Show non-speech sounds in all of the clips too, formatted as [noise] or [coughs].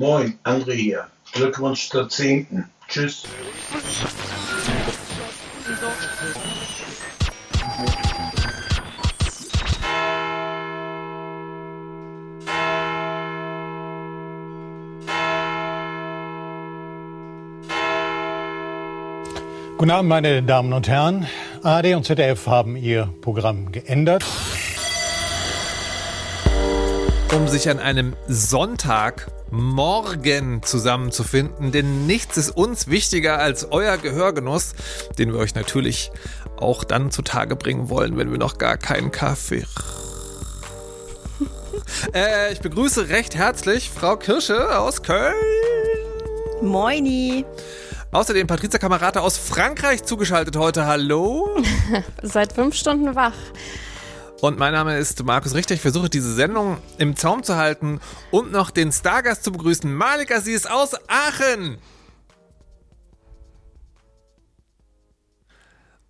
Moin, André hier. Glückwunsch zur 10. Tschüss. Guten Abend, meine Damen und Herren. ARD und ZDF haben ihr Programm geändert. Um sich an einem Sonntagmorgen zusammenzufinden, denn nichts ist uns wichtiger als euer Gehörgenuss, den wir euch natürlich auch dann zutage bringen wollen, wenn wir noch gar keinen Kaffee. [laughs] äh, ich begrüße recht herzlich Frau Kirsche aus Köln. Moini. Außerdem Patricia Kamerate aus Frankreich zugeschaltet heute. Hallo. [laughs] Seit fünf Stunden wach. Und mein Name ist Markus Richter. Ich versuche diese Sendung im Zaum zu halten und noch den Stargast zu begrüßen. Malik Aziz aus Aachen.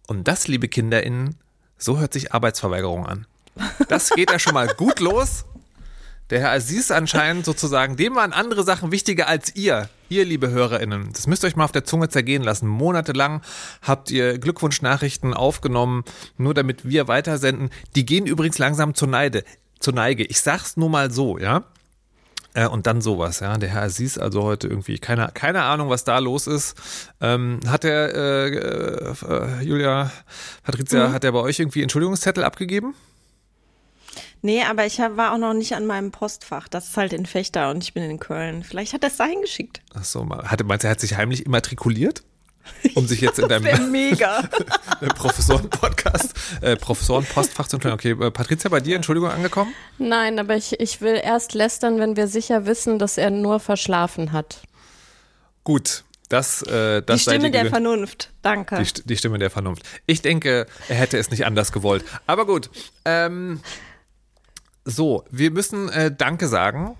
Und das, liebe KinderInnen, so hört sich Arbeitsverweigerung an. Das geht ja schon mal gut los. Der Herr Aziz anscheinend sozusagen, dem waren andere Sachen wichtiger als ihr, ihr liebe HörerInnen. Das müsst ihr euch mal auf der Zunge zergehen lassen. Monatelang habt ihr Glückwunschnachrichten aufgenommen, nur damit wir weitersenden. Die gehen übrigens langsam zur Neide, zur Neige. Ich sag's nur mal so, ja. Äh, und dann sowas, ja. Der Herr Aziz also heute irgendwie, keine, keine Ahnung, was da los ist. Ähm, hat der, äh, äh, Julia, Patricia, mhm. hat er bei euch irgendwie Entschuldigungszettel abgegeben? Nee, aber ich war auch noch nicht an meinem Postfach. Das ist halt in Fechter und ich bin in Köln. Vielleicht hat er es da hingeschickt. Ach so, hatte, meinst du, er hat sich heimlich immatrikuliert? [laughs] Um sich jetzt in deinem mega. [laughs] Professoren-Podcast, äh, Professoren-Postfach zu entscheiden. Okay, äh, Patricia, bei dir, Entschuldigung, angekommen? Nein, aber ich, ich will erst lästern, wenn wir sicher wissen, dass er nur verschlafen hat. Gut, das, äh, das die Stimme der Vernunft, danke. Die, die, Stimme der Vernunft. Ich denke, er hätte es nicht anders gewollt. Aber gut, ähm, so, wir müssen äh, Danke sagen.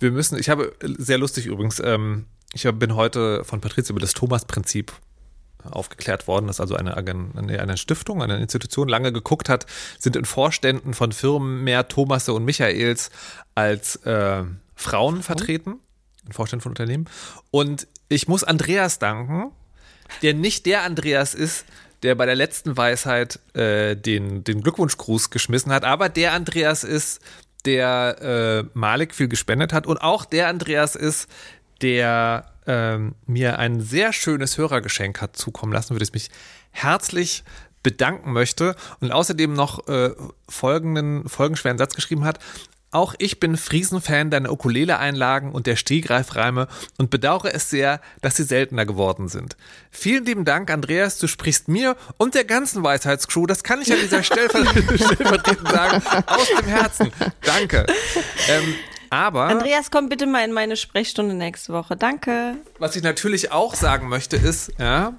Wir müssen, ich habe sehr lustig übrigens, ähm, ich bin heute von Patrizia über das Thomas-Prinzip aufgeklärt worden, dass also eine, eine, eine Stiftung, eine Institution lange geguckt hat, sind in Vorständen von Firmen mehr Thomasse und Michaels als äh, Frauen vertreten, in Vorständen von Unternehmen. Und ich muss Andreas danken, der nicht der Andreas ist, der bei der letzten Weisheit äh, den, den Glückwunschgruß geschmissen hat, aber der Andreas ist, der äh, Malik viel gespendet hat. Und auch der Andreas ist, der ähm, mir ein sehr schönes Hörergeschenk hat zukommen lassen, würde ich mich herzlich bedanken möchte. Und außerdem noch äh, folgenden folgenschweren Satz geschrieben hat. Auch ich bin Friesenfan deiner Ukulele-Einlagen und der Stehgreifreime und bedauere es sehr, dass sie seltener geworden sind. Vielen lieben Dank, Andreas. Du sprichst mir und der ganzen Weisheitscrew, das kann ich an dieser [laughs] Stelle stellvertretend sagen, aus dem Herzen. Danke. Ähm, aber. Andreas, komm bitte mal in meine Sprechstunde nächste Woche. Danke. Was ich natürlich auch sagen möchte ist, ja,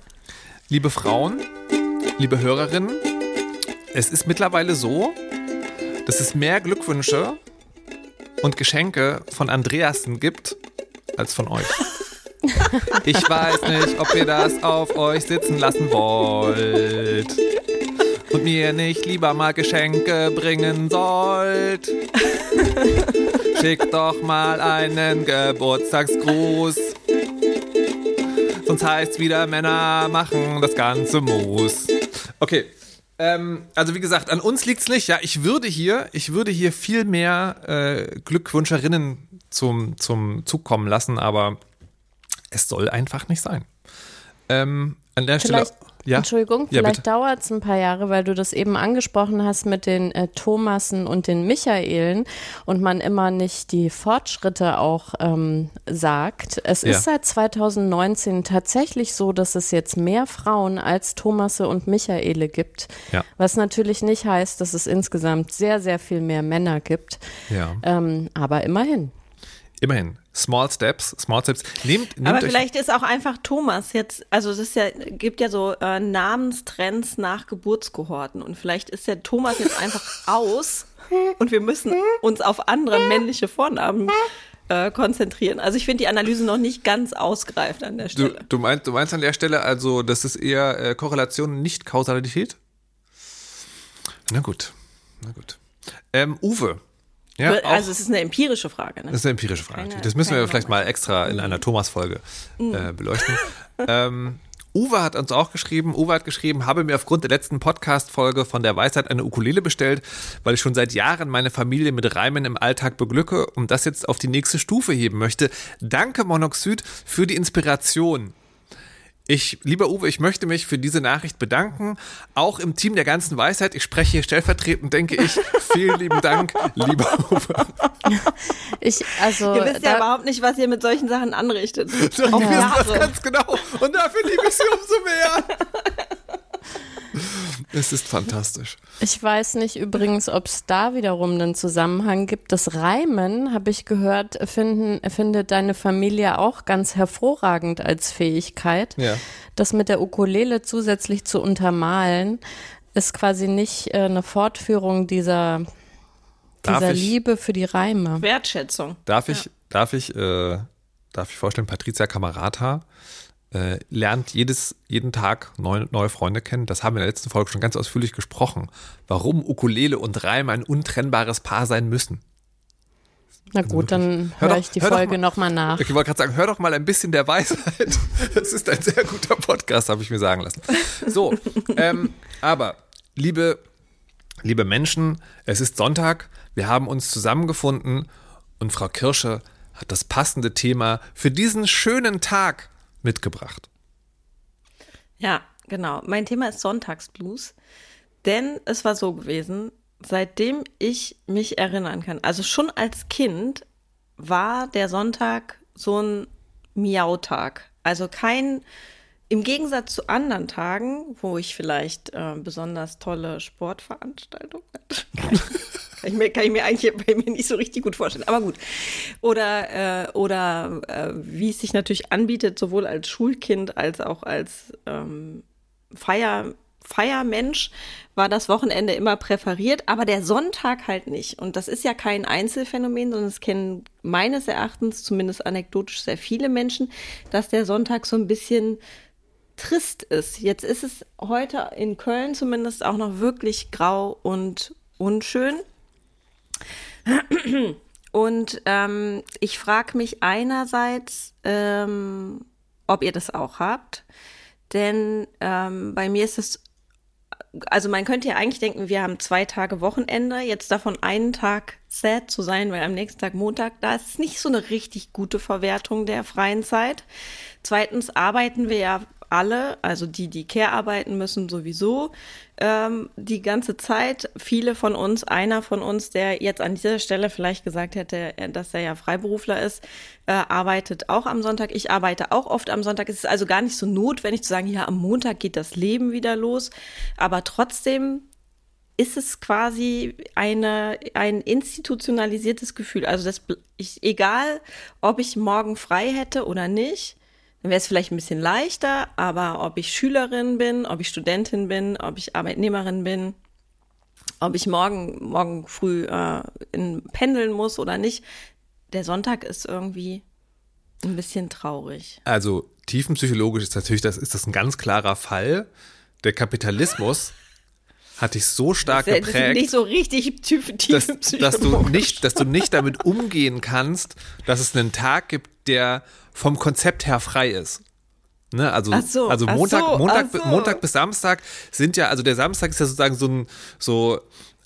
liebe Frauen, liebe Hörerinnen, es ist mittlerweile so, dass es mehr Glückwünsche und Geschenke von Andreasen gibt als von euch. Ich weiß nicht, ob ihr das auf euch sitzen lassen wollt. Und mir nicht lieber mal Geschenke bringen sollt. Schickt doch mal einen Geburtstagsgruß. Sonst heißt's wieder, Männer machen das ganze Mus. Okay, ähm, also wie gesagt, an uns liegt's nicht. Ja, ich würde hier, ich würde hier viel mehr äh, Glückwünscherinnen zum, zum Zug kommen lassen, aber es soll einfach nicht sein. Ähm, an der Vielleicht Stelle. Ja? Entschuldigung, vielleicht ja, dauert es ein paar Jahre, weil du das eben angesprochen hast mit den äh, Thomasen und den Michaelen und man immer nicht die Fortschritte auch ähm, sagt. Es ja. ist seit 2019 tatsächlich so, dass es jetzt mehr Frauen als Thomase und Michaele gibt. Ja. Was natürlich nicht heißt, dass es insgesamt sehr, sehr viel mehr Männer gibt. Ja. Ähm, aber immerhin. Immerhin. Small Steps, Small Steps. Nehmt, nehmt Aber vielleicht ist auch einfach Thomas jetzt, also es ist ja, gibt ja so äh, Namenstrends nach Geburtskohorten und vielleicht ist der Thomas jetzt einfach [laughs] aus und wir müssen uns auf andere männliche Vornamen äh, konzentrieren. Also ich finde die Analyse noch nicht ganz ausgereift an der Stelle. Du, du, meinst, du meinst an der Stelle also, das ist eher äh, Korrelation, nicht Kausalität? Na gut, na gut. Ähm, Uwe, Ja, also es ist eine empirische Frage. Ne? Das ist eine empirische Frage. Keine, das müssen wir vielleicht mal extra in einer Thomas-Folge mhm. äh, beleuchten. [laughs] ähm, Uwe hat uns auch geschrieben, Uwe hat geschrieben, habe mir aufgrund der letzten Podcast-Folge von der Weisheit eine Ukulele bestellt, weil ich schon seit Jahren meine Familie mit Reimen im Alltag beglücke und das jetzt auf die nächste Stufe heben möchte. Danke Monoxid für die Inspiration. Ich, lieber Uwe, ich möchte mich für diese Nachricht bedanken. Auch im Team der ganzen Weisheit. Ich spreche hier stellvertretend, denke ich. Vielen lieben Dank, [laughs] lieber Uwe. Ich, also, ihr wisst ja überhaupt nicht, was ihr mit solchen Sachen anrichtet. Doch, ja. wir wissen das ganz genau. Und dafür liebe ich sie umso mehr. [laughs] Es ist fantastisch. Ich weiß nicht übrigens, ob es da wiederum einen Zusammenhang gibt. Das Reimen, habe ich gehört, finden, findet deine Familie auch ganz hervorragend als Fähigkeit. Ja. Das mit der Ukulele zusätzlich zu untermalen, ist quasi nicht äh, eine Fortführung dieser, dieser ich, Liebe für die Reime. Wertschätzung. Darf ich, ja. darf ich, äh, darf ich vorstellen, Patricia Kamerata äh, lernt jedes, jeden Tag neue, neue Freunde kennen. Das haben wir in der letzten Folge schon ganz ausführlich gesprochen. Warum Ukulele und Reim ein untrennbares Paar sein müssen. Na gut, dann höre ich die hör Folge nochmal noch nach. Ich wollte gerade sagen, hör doch mal ein bisschen der Weisheit. Das ist ein sehr guter Podcast, habe ich mir sagen lassen. So, ähm, aber liebe, liebe Menschen, es ist Sonntag, wir haben uns zusammengefunden und Frau Kirsche hat das passende Thema für diesen schönen Tag mitgebracht. Ja, genau. Mein Thema ist Sonntagsblues, denn es war so gewesen, seitdem ich mich erinnern kann, also schon als Kind war der Sonntag so ein Miautag. Also kein, im Gegensatz zu anderen Tagen, wo ich vielleicht äh, besonders tolle Sportveranstaltungen hatte. [laughs] Kann ich mir, kann ich mir eigentlich bei mir nicht so richtig gut vorstellen. Aber gut. Oder, äh, oder äh, wie es sich natürlich anbietet, sowohl als Schulkind als auch als ähm, Feier, Feiermensch, war das Wochenende immer präferiert, aber der Sonntag halt nicht. Und das ist ja kein Einzelfenomen, sondern es kennen meines Erachtens, zumindest anekdotisch, sehr viele Menschen, dass der Sonntag so ein bisschen trist ist. Jetzt ist es heute in Köln zumindest auch noch wirklich grau und unschön. Und ähm, ich frage mich einerseits, ähm, ob ihr das auch habt. Denn ähm, bei mir ist es, also man könnte ja eigentlich denken, wir haben zwei Tage Wochenende, jetzt davon einen Tag sad zu sein, weil am nächsten Tag Montag, da ist es nicht so eine richtig gute Verwertung der freien Zeit. Zweitens arbeiten wir ja alle, also die, die Care arbeiten müssen sowieso ähm, die ganze Zeit. Viele von uns, einer von uns, der jetzt an dieser Stelle vielleicht gesagt hätte, dass er ja Freiberufler ist, äh, arbeitet auch am Sonntag. Ich arbeite auch oft am Sonntag. Es ist also gar nicht so notwendig zu sagen, ja, am Montag geht das Leben wieder los. Aber trotzdem ist es quasi eine, ein institutionalisiertes Gefühl. Also das, ich, egal, ob ich morgen frei hätte oder nicht, dann wäre es vielleicht ein bisschen leichter, aber ob ich Schülerin bin, ob ich Studentin bin, ob ich Arbeitnehmerin bin, ob ich morgen, morgen früh äh, in pendeln muss oder nicht, der Sonntag ist irgendwie ein bisschen traurig. Also tiefenpsychologisch ist natürlich das, ist das ein ganz klarer Fall. Der Kapitalismus hat dich so stark das geprägt. Das nicht so richtig tief, tief dass, dass du nicht, dass du nicht damit umgehen kannst, dass es einen Tag gibt, der vom Konzept her frei ist. Ne, also, so, also Montag, so, Montag, so. Montag bis Samstag sind ja, also der Samstag ist ja sozusagen so ein, so,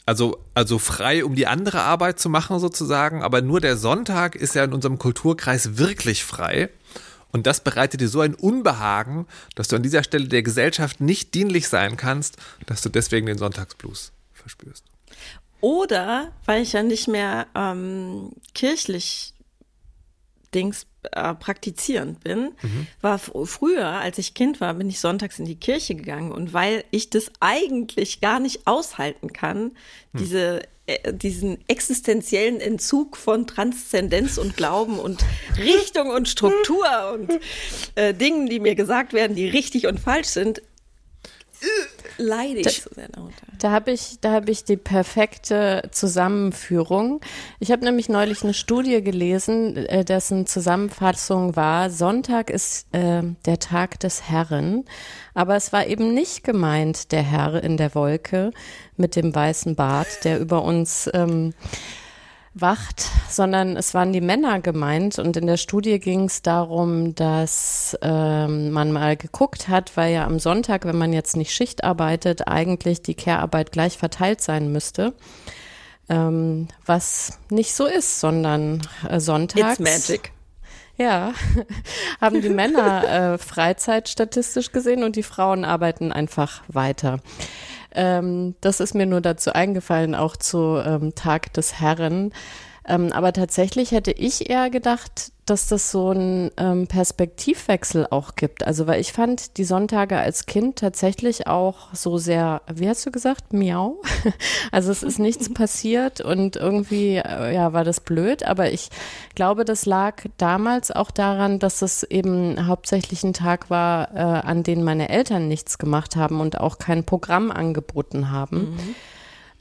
also, also frei, um die andere Arbeit zu machen sozusagen, aber nur der Sonntag ist ja in unserem Kulturkreis wirklich frei. Und das bereitet dir so ein Unbehagen, dass du an dieser Stelle der Gesellschaft nicht dienlich sein kannst, dass du deswegen den Sonntagsblues verspürst. Oder weil ich ja nicht mehr ähm, kirchlich Dings äh, praktizierend bin, mhm. war früher, als ich Kind war, bin ich sonntags in die Kirche gegangen und weil ich das eigentlich gar nicht aushalten kann, mhm. diese äh, diesen existenziellen Entzug von Transzendenz und Glauben und Richtung und Struktur und äh, Dingen, die mir gesagt werden, die richtig und falsch sind, leide ich so sehr darunter. Da habe ich, da habe ich die perfekte Zusammenführung. Ich habe nämlich neulich eine Studie gelesen, äh, dessen Zusammenfassung war: Sonntag ist äh, der Tag des Herren, aber es war eben nicht gemeint der Herr in der Wolke mit dem weißen Bart, der über uns ähm, wacht, sondern es waren die Männer gemeint. Und in der Studie ging es darum, dass ähm, man mal geguckt hat, weil ja am Sonntag, wenn man jetzt nicht Schicht arbeitet, eigentlich die Care-Arbeit gleich verteilt sein müsste. Ähm, was nicht so ist, sondern äh, sonntags. It's magic. Ja, [laughs] haben die Männer äh, Freizeit statistisch gesehen und die Frauen arbeiten einfach weiter. Ähm, das ist mir nur dazu eingefallen, auch zu ähm, Tag des Herren. Ähm, aber tatsächlich hätte ich eher gedacht, dass das so einen ähm, Perspektivwechsel auch gibt. Also, weil ich fand die Sonntage als Kind tatsächlich auch so sehr, wie hast du gesagt, miau. [laughs] Also es ist nichts [laughs] passiert und irgendwie, äh, ja, war das blöd. Aber ich glaube, das lag damals auch daran, dass es eben hauptsächlich ein Tag war, äh, an den meine Eltern nichts gemacht haben und auch kein Programm angeboten haben. Mhm.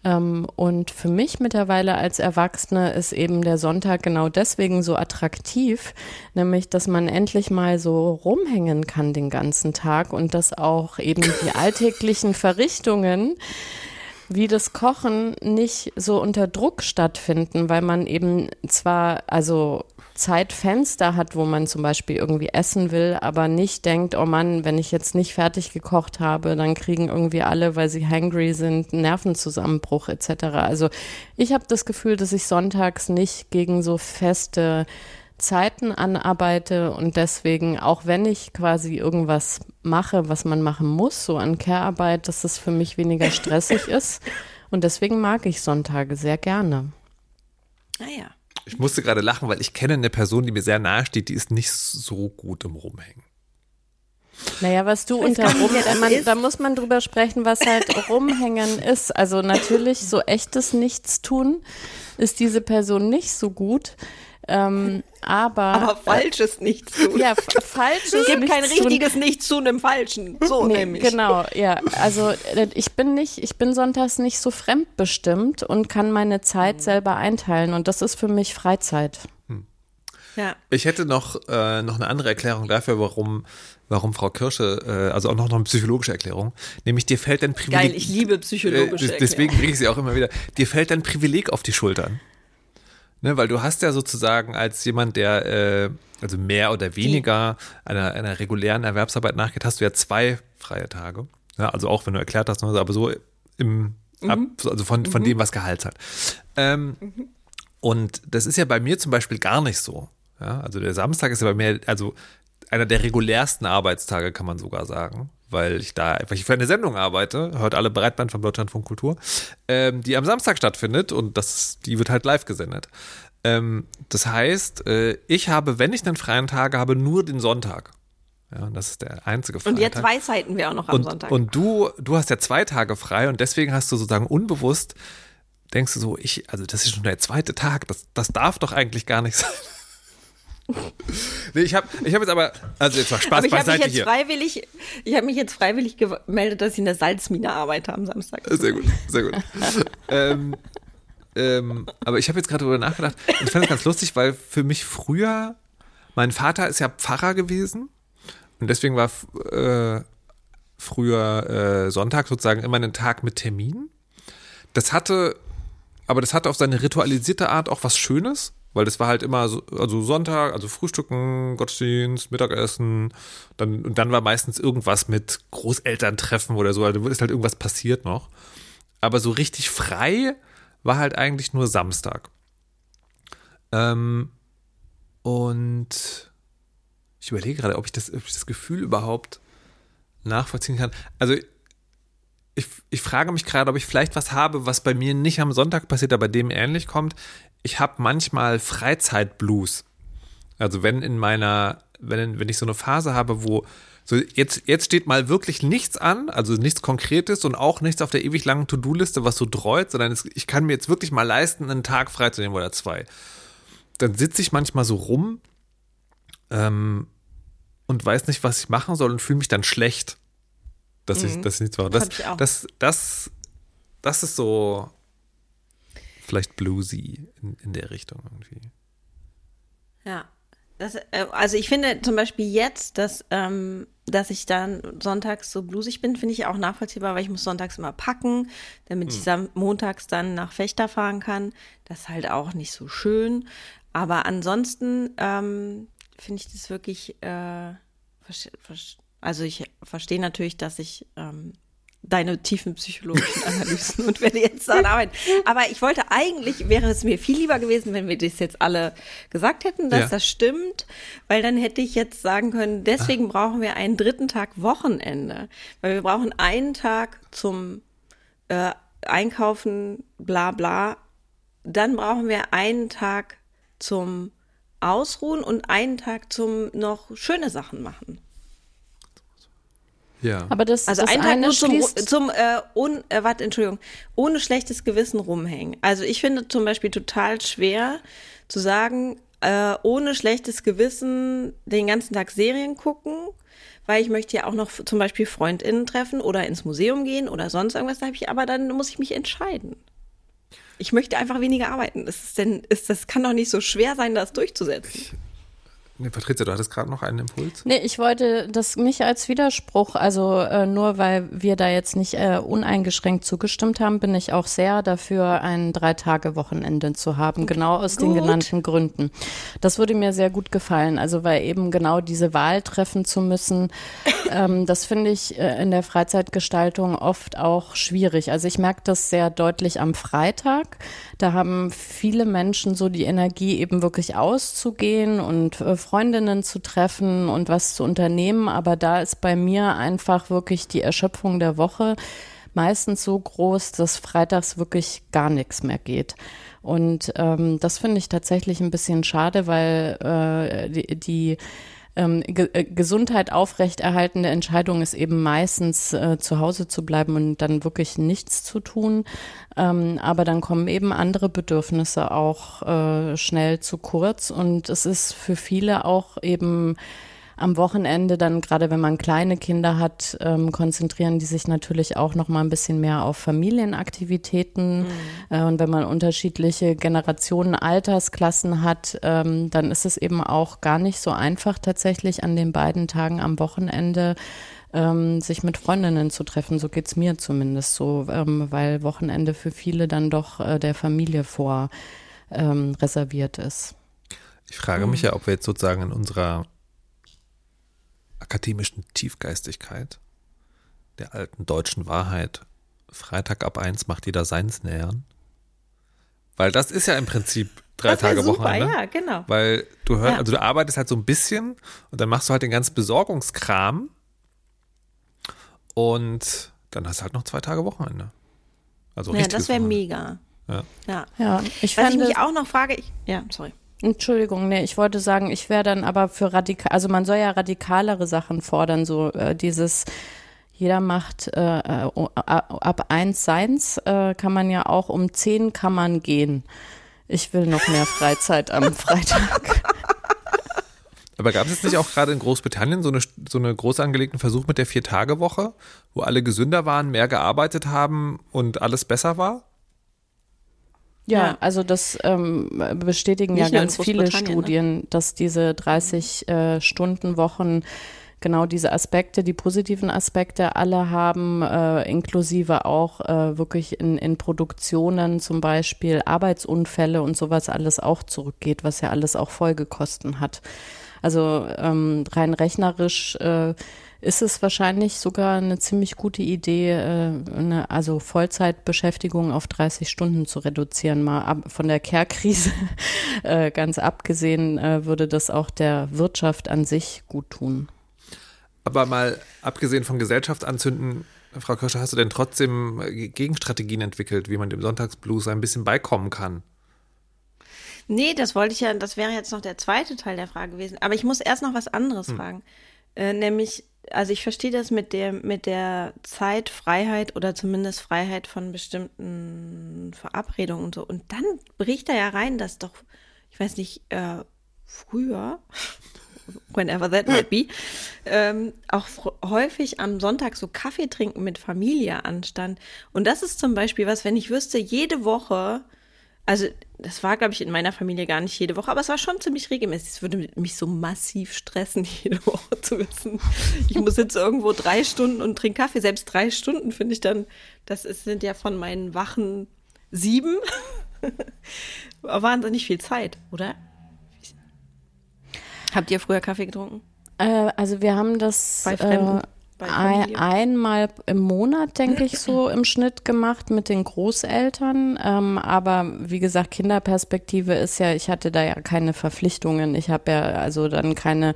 Ähm, und für mich mittlerweile als Erwachsene ist eben der Sonntag genau deswegen so attraktiv, nämlich dass man endlich mal so rumhängen kann den ganzen Tag und dass auch eben die [laughs] alltäglichen Verrichtungen wie das Kochen nicht so unter Druck stattfinden, weil man eben zwar, also Zeitfenster hat, wo man zum Beispiel irgendwie essen will, aber nicht denkt, oh Mann, wenn ich jetzt nicht fertig gekocht habe, dann kriegen irgendwie alle, weil sie hangry sind, Nervenzusammenbruch etc. Also ich habe das Gefühl, dass ich sonntags nicht gegen so feste Zeiten anarbeite und deswegen, auch wenn ich quasi irgendwas mache, was man machen muss, so an Care-Arbeit, dass es für mich weniger stressig ist. Und deswegen mag ich Sonntage sehr gerne. Naja. Ah ich musste gerade lachen, weil ich kenne eine Person, die mir sehr nahe steht, die ist nicht so gut im Rumhängen. Naja, was du unter Rumhängen, da muss man drüber sprechen, was halt [laughs] Rumhängen ist. Also natürlich so echtes Nichtstun ist diese Person nicht so gut. Ähm, aber, aber falsches äh, Nichtstun. Ja, falsches Es gibt kein richtiges Nichtstun im Falschen. So nee, nämlich. Genau, ja. Also äh, ich bin nicht, ich bin sonntags nicht so fremdbestimmt und kann meine Zeit mhm. selber einteilen und das ist für mich Freizeit. Hm. Ja. Ich hätte noch, äh, noch eine andere Erklärung dafür, warum, warum Frau Kirsche, äh, also auch noch, noch eine psychologische Erklärung, nämlich dir fällt ein Privileg. Geil, ich liebe psychologische äh, Deswegen bringe ich sie auch immer wieder. Dir fällt ein Privileg auf die Schultern. Ne, weil du hast ja sozusagen als jemand, der äh, also mehr oder weniger einer, einer regulären Erwerbsarbeit nachgeht, hast du ja zwei freie Tage. Ja, also auch wenn du erklärt hast, ne, aber so im mhm. Ab, also von, von mhm. dem, was Gehalt hat. Ähm, mhm. Und das ist ja bei mir zum Beispiel gar nicht so. Ja, also der Samstag ist ja bei mir, also einer der regulärsten Arbeitstage, kann man sogar sagen weil ich da einfach für eine Sendung arbeite, hört alle Breitband von Deutschlandfunk Kultur, ähm, die am Samstag stattfindet und das, die wird halt live gesendet. Ähm, das heißt, äh, ich habe, wenn ich einen freien Tag habe, nur den Sonntag. Ja, und das ist der einzige freie Und jetzt. Weisheiten wir auch noch am und, Sonntag. Und du, du hast ja zwei Tage frei und deswegen hast du sozusagen unbewusst, denkst du so, ich, also das ist schon der zweite Tag, das, das darf doch eigentlich gar nicht [laughs] sein [laughs] nee, ich habe ich hab jetzt aber, also jetzt mal Spaß aber ich beiseite mich jetzt hier. Freiwillig, ich habe mich jetzt freiwillig gemeldet, dass ich in der Salzmine arbeite am Samstag. Sehr gut, sehr gut. [laughs] ähm, ähm, aber ich habe jetzt gerade darüber nachgedacht und ich fand das ganz lustig, weil für mich früher, mein Vater ist ja Pfarrer gewesen und deswegen war äh, früher äh, Sonntag sozusagen immer ein Tag mit Termin. Das hatte, aber das hatte auf seine ritualisierte Art auch was Schönes weil das war halt immer so, also Sonntag, also Frühstücken, Gottesdienst, Mittagessen, dann, und dann war meistens irgendwas mit Großelterntreffen oder so, also ist halt irgendwas passiert noch. Aber so richtig frei war halt eigentlich nur Samstag. Ähm, und ich überlege gerade, ob ich das, ob ich das Gefühl überhaupt nachvollziehen kann. Also ich, ich frage mich gerade, ob ich vielleicht was habe, was bei mir nicht am Sonntag passiert, aber dem ähnlich kommt ich habe manchmal Freizeitblues. Also wenn in meiner, wenn, wenn ich so eine Phase habe, wo so jetzt, jetzt steht mal wirklich nichts an, also nichts Konkretes und auch nichts auf der ewig langen To-Do-Liste, was so dreut, sondern es, ich kann mir jetzt wirklich mal leisten, einen Tag freizunehmen oder zwei. Dann sitze ich manchmal so rum ähm, und weiß nicht, was ich machen soll und fühle mich dann schlecht, dass mhm. ich, dass ich nichts mache. Das, das, das, das ist so, vielleicht bluesy in, in der Richtung irgendwie. Ja. Das, äh, also ich finde zum Beispiel jetzt, dass, ähm, dass ich dann sonntags so blusig bin, finde ich auch nachvollziehbar, weil ich muss sonntags immer packen, damit ich sam- montags dann nach Fechter fahren kann. Das ist halt auch nicht so schön. Aber ansonsten ähm, finde ich das wirklich, äh, also ich verstehe natürlich, dass ich ähm, deine tiefen psychologischen Analysen und werde jetzt daran arbeiten. Aber ich wollte eigentlich, wäre es mir viel lieber gewesen, wenn wir das jetzt alle gesagt hätten, dass Ja. das stimmt, weil dann hätte ich jetzt sagen können, deswegen brauchen wir einen dritten Tag Wochenende, weil wir brauchen einen Tag zum äh, Einkaufen, bla bla. Dann brauchen wir einen Tag zum Ausruhen und einen Tag zum noch schöne Sachen machen. Ja. Aber das, Also das einen Tag nur zum, zum äh, un, äh, warte, Entschuldigung, ohne schlechtes Gewissen rumhängen. Also ich finde zum Beispiel total schwer zu sagen, äh, ohne schlechtes Gewissen den ganzen Tag Serien gucken, weil ich möchte ja auch noch zum Beispiel FreundInnen treffen oder ins Museum gehen oder sonst irgendwas. Da habe ich, aber dann muss ich mich entscheiden. Ich möchte einfach weniger arbeiten. Ist denn, ist, das kann doch nicht so schwer sein, das durchzusetzen. Nee, Patrizia, du hattest gerade noch einen Impuls. Nee, ich wollte das nicht als Widerspruch, also äh, nur weil wir da jetzt nicht äh, uneingeschränkt zugestimmt haben, bin ich auch sehr dafür, ein Drei-Tage-Wochenende zu haben, genau aus den Gut. genannten Gründen. Das würde mir sehr gut gefallen, also weil eben genau diese Wahl treffen zu müssen, [coughs] ähm, das finde ich äh, in der Freizeitgestaltung oft auch schwierig. Also ich merke das sehr deutlich am Freitag. Da haben viele Menschen so die Energie, eben wirklich auszugehen und äh, Freundinnen zu treffen und was zu unternehmen. Aber da ist bei mir einfach wirklich die Erschöpfung der Woche meistens so groß, dass freitags wirklich gar nichts mehr geht. Und ähm, das finde ich tatsächlich ein bisschen schade, weil äh, die, die ähm, Ge äh, Gesundheit aufrechterhaltende Entscheidung ist eben meistens äh, zu Hause zu bleiben und dann wirklich nichts zu tun. Ähm, aber dann kommen eben andere Bedürfnisse auch äh, schnell zu kurz und es ist für viele auch eben am Wochenende dann, gerade wenn man kleine Kinder hat, ähm, konzentrieren die sich natürlich auch noch mal ein bisschen mehr auf Familienaktivitäten. Äh, und wenn man unterschiedliche Generationen, Altersklassen hat, ähm, dann ist es eben auch gar nicht so einfach tatsächlich an den beiden Tagen am Wochenende ähm, sich mit Freundinnen zu treffen. So geht's mir zumindest so, ähm, weil Wochenende für viele dann doch äh, der Familie vor ähm, reserviert ist. Ich frage mich ja, ob wir jetzt sozusagen in unserer akademischen Tiefgeistigkeit, der alten deutschen Wahrheit, Freitag ab eins macht jeder seins nähern. Weil das ist ja im Prinzip drei Das Tage super, Wochenende. ja, genau. Weil du hörst, Ja. also du arbeitest halt so ein bisschen und dann machst du halt den ganzen Besorgungskram und dann hast du halt noch zwei Tage Wochenende. Also Ja, das wäre mega. Ja. Ja. Ja, ich Was ich mich auch noch frage, ich, ja, sorry. Entschuldigung, nee, ich wollte sagen, ich wäre dann aber für radikal, also man soll ja radikalere Sachen fordern, so äh, dieses jeder macht äh, äh, ab eins seins, äh, kann man ja auch um zehn kann man gehen. Ich will noch mehr Freizeit am [laughs] Freitag. Aber gab es jetzt nicht auch gerade in Großbritannien so eine, so eine groß angelegten Versuch mit der Vier-Tage-Woche, wo alle gesünder waren, mehr gearbeitet haben und alles besser war? Ja, Ja. also das ähm, bestätigen ja Nicht in ganz viele ne? Studien, dass diese 30 äh, Stunden Wochen genau diese Aspekte, die positiven Aspekte alle haben, äh, inklusive auch äh, wirklich in, in Produktionen zum Beispiel Arbeitsunfälle und sowas alles auch zurückgeht, was ja alles auch Folgekosten hat. Also ähm, rein rechnerisch äh, ist es wahrscheinlich sogar eine ziemlich gute Idee, äh, eine, also Vollzeitbeschäftigung auf 30 Stunden zu reduzieren. Mal ab, von der Care-Krise [laughs] äh, ganz abgesehen äh, würde das auch der Wirtschaft an sich gut tun. Aber mal abgesehen von Gesellschaftsanzünden, Frau Kirscher, hast du denn trotzdem Gegenstrategien entwickelt, wie man dem Sonntagsblues ein bisschen beikommen kann? Nee, das wollte ich ja, das wäre jetzt noch der zweite Teil der Frage gewesen. Aber ich muss erst noch was anderes fragen. Äh, nämlich, also ich verstehe das mit der, mit der Zeitfreiheit oder zumindest Freiheit von bestimmten Verabredungen und so. Und dann bricht da ja rein, dass doch, ich weiß nicht, äh, früher, [laughs] whenever that might be, ähm, auch häufig am Sonntag so Kaffee trinken mit Familie anstand. Und das ist zum Beispiel was, wenn ich wüsste, jede Woche, also das war, glaube ich, in meiner Familie gar nicht jede Woche, aber es war schon ziemlich regelmäßig. Es würde mich so massiv stressen, [laughs] jede Woche zu wissen. Ich muss jetzt irgendwo drei Stunden und trinke Kaffee. Selbst drei Stunden finde ich dann, das ist, sind ja von meinen Wachen sieben. [laughs] Wahnsinnig viel Zeit, oder? Habt ihr früher Kaffee getrunken? Äh, also wir haben das Bei Fremden? Äh, Bei Familie? einmal im Monat, denke ich, so im Schnitt gemacht mit den Großeltern. Ähm, aber wie gesagt, Kinderperspektive ist ja, ich hatte da ja keine Verpflichtungen. Ich habe ja also dann keine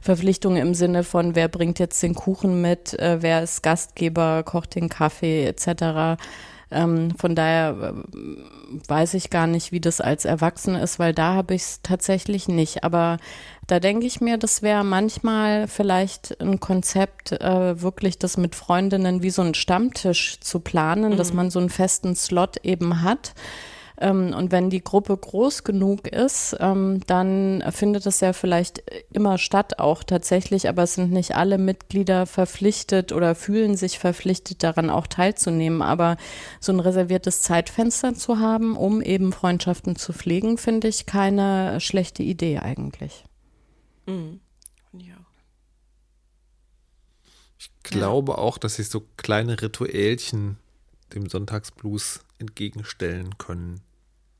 Verpflichtungen im Sinne von, wer bringt jetzt den Kuchen mit, äh, wer ist Gastgeber, kocht den Kaffee etc. Ähm, von daher äh, weiß ich gar nicht, wie das als Erwachsene ist, weil da habe ich es tatsächlich nicht. Aber da denke ich mir, das wäre manchmal vielleicht ein Konzept, äh, wirklich das mit Freundinnen wie so einen Stammtisch zu planen, dass man so einen festen Slot eben hat. Ähm, und wenn die Gruppe groß genug ist, ähm, dann findet es ja vielleicht immer statt auch tatsächlich, aber es sind nicht alle Mitglieder verpflichtet oder fühlen sich verpflichtet daran auch teilzunehmen. Aber so ein reserviertes Zeitfenster zu haben, um eben Freundschaften zu pflegen, finde ich keine schlechte Idee eigentlich. Ja. Ich glaube auch, dass sich so kleine Rituälchen dem Sonntagsblues entgegenstellen können.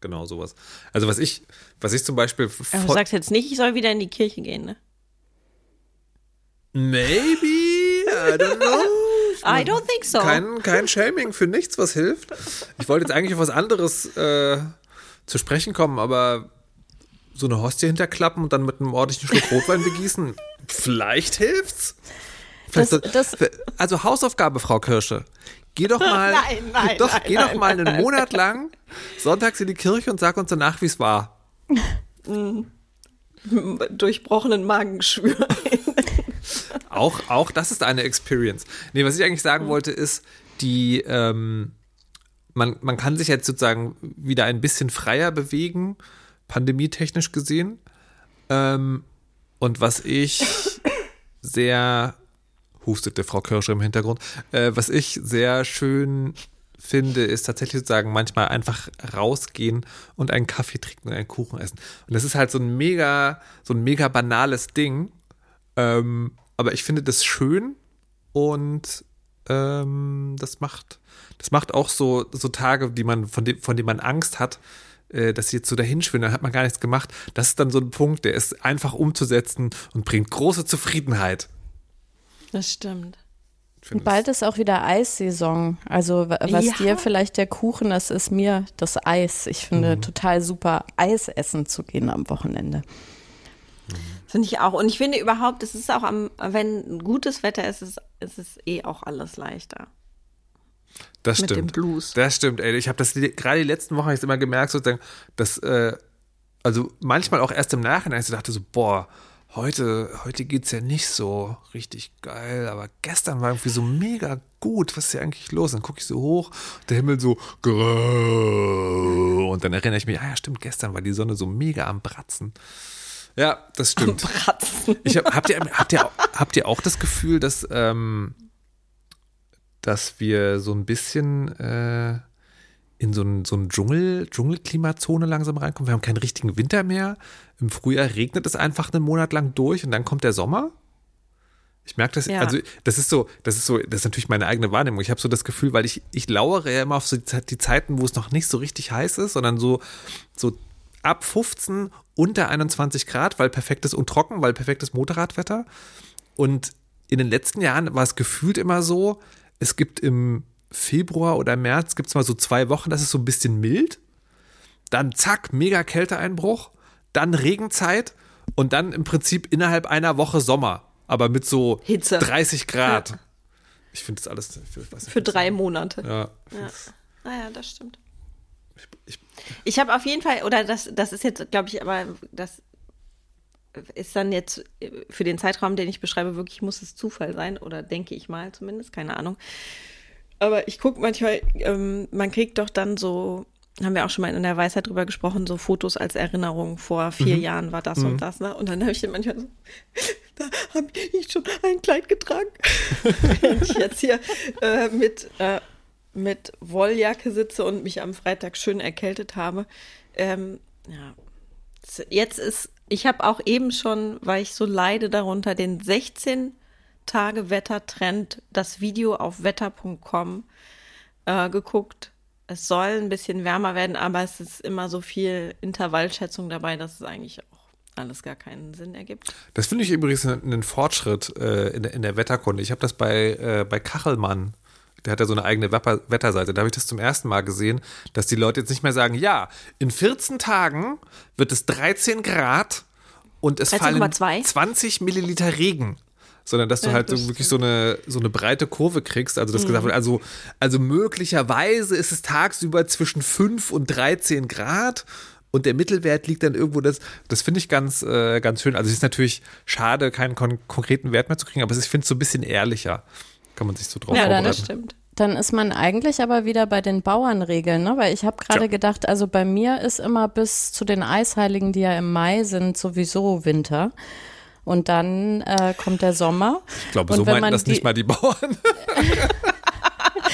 Genau sowas. Also was ich, was ich zum Beispiel Aber du sagst jetzt nicht, ich soll wieder in die Kirche gehen, ne? Maybe, I don't know. [laughs] I don't think so. Kein, kein Shaming für nichts, was hilft. Ich wollte jetzt eigentlich auf was anderes äh, zu sprechen kommen, aber so eine Hostie hinterklappen und dann mit einem ordentlichen Schluck Rotwein begießen, vielleicht hilft's. Vielleicht Das- so- das- also Hausaufgabe, Frau Kirsche. Geh doch [laughs] mal, Nein, nein, doch, nein, geh doch mal einen Monat lang sonntags in die Kirche und sag uns danach, wie es war. Durchbrochenen Magengeschwür. Auch, auch das ist eine Experience. Nee, was ich eigentlich sagen wollte, ist, die, ähm, man, man kann sich jetzt sozusagen wieder ein bisschen freier bewegen, pandemietechnisch gesehen. Ähm, und was ich [coughs] sehr, hustete Frau Kirsche im Hintergrund, äh, was ich sehr schön finde, ist tatsächlich sozusagen manchmal einfach rausgehen und einen Kaffee trinken und einen Kuchen essen. Und das ist halt so ein mega, so ein mega banales Ding. Ähm, aber ich finde das schön und ähm, das macht, das macht auch so, so Tage, die man, von, dem, von denen man Angst hat, äh, dass sie jetzt so dahin schwimmen, dann hat man gar nichts gemacht. Das ist dann so ein Punkt, der ist einfach umzusetzen und bringt große Zufriedenheit. Das stimmt. Und bald ist auch wieder Eissaison. Also wa- was Ja. dir vielleicht der Kuchen, das ist mir das Eis. Ich finde total super, Eis essen zu gehen am Wochenende. Finde ich auch. Und ich finde überhaupt, es ist auch am, wenn gutes Wetter ist, ist, ist es eh auch alles leichter. Das Mit dem stimmt. Blues. Das stimmt, ey. Ich habe das gerade die letzten Wochen jetzt immer gemerkt, sozusagen, dass, äh, also manchmal auch erst im Nachhinein, ich so dachte so, boah, heute, heute geht's ja nicht so richtig geil, aber gestern war irgendwie so mega gut. Was ist hier eigentlich los? Dann gucke ich so hoch, der Himmel so grau. Und dann erinnere ich mich, ah ja, stimmt, gestern war die Sonne so mega am Bratzen. Ja, das stimmt. Bratzen. Ich hab, habt, ihr, habt, ihr, habt ihr auch das Gefühl, dass, ähm, dass wir so ein bisschen äh, in so ein, so ein Dschungel, Dschungelklimazone langsam reinkommen? Wir haben keinen richtigen Winter mehr. Im Frühjahr regnet es einfach einen Monat lang durch und dann kommt der Sommer. Ich merke das, Ja. also das ist so, das ist so, das ist natürlich meine eigene Wahrnehmung. Ich habe so das Gefühl, weil ich, ich lauere ja immer auf so die, die Zeiten, wo es noch nicht so richtig heiß ist, sondern so, so ab 15 unter 21 Grad, weil perfektes und trocken, weil perfektes Motorradwetter. Und in den letzten Jahren war es gefühlt immer so, es gibt im Februar oder März gibt es mal so zwei Wochen, das ist so ein bisschen mild. Dann zack, mega Kälteeinbruch, dann Regenzeit und dann im Prinzip innerhalb einer Woche Sommer, aber mit so Hitze. 30 Grad. Ich finde das alles ich nicht, Für drei Monate. Ja. Ja. Naja, das stimmt. Ich, Ich habe auf jeden Fall, oder das, das ist jetzt, glaube ich, aber das ist dann jetzt für den Zeitraum, den ich beschreibe, wirklich muss es Zufall sein, oder denke ich mal zumindest, keine Ahnung. Aber ich gucke manchmal, ähm, man kriegt doch dann so, haben wir auch schon mal in der Weisheit drüber gesprochen, so Fotos als Erinnerung. Vor vier Jahren war das und das, ne? Und dann habe ich dann manchmal so, [laughs] da habe ich schon ein Kleid getragen. [laughs] Wenn ich jetzt hier äh, mit, äh, mit Wolljacke sitze und mich am Freitag schön erkältet habe. ähm, ja, jetzt ist, ich habe auch eben schon, weil ich so leide darunter, den 16 Tage Wettertrend, das Video auf wetter.com äh, geguckt. Es soll ein bisschen wärmer werden, aber es ist immer so viel Intervallschätzung dabei, dass es eigentlich auch alles gar keinen Sinn ergibt. Das finde ich übrigens einen Fortschritt äh, in, der, in, der Wetterkunde. Ich habe das bei, äh, bei Kachelmann der hat ja so eine eigene Wetterseite. Da habe ich das zum ersten Mal gesehen, dass die Leute jetzt nicht mehr sagen, ja, in 14 Tagen wird es 13 Grad und es 13, fallen 2. 20 Milliliter Regen. Sondern dass du ja, halt so wirklich so eine, so eine breite Kurve kriegst. Also das mhm. gesagt wird, also, also möglicherweise ist es tagsüber zwischen 5 und 13 Grad und der Mittelwert liegt dann irgendwo, das, das finde ich ganz, äh, ganz schön. Also es ist natürlich schade, keinen kon konkreten Wert mehr zu kriegen, aber ich finde es so ein bisschen ehrlicher. Kann man sich so drauf ja, vorbereiten. Ja, das stimmt. Dann ist man eigentlich aber wieder bei den Bauernregeln, ne? Weil ich habe gerade ja. gedacht, also bei mir ist immer bis zu den Eisheiligen, die ja im Mai sind, sowieso Winter. Und dann äh, kommt der Sommer. Ich glaube, so meinten das die, nicht mal die Bauern. [laughs]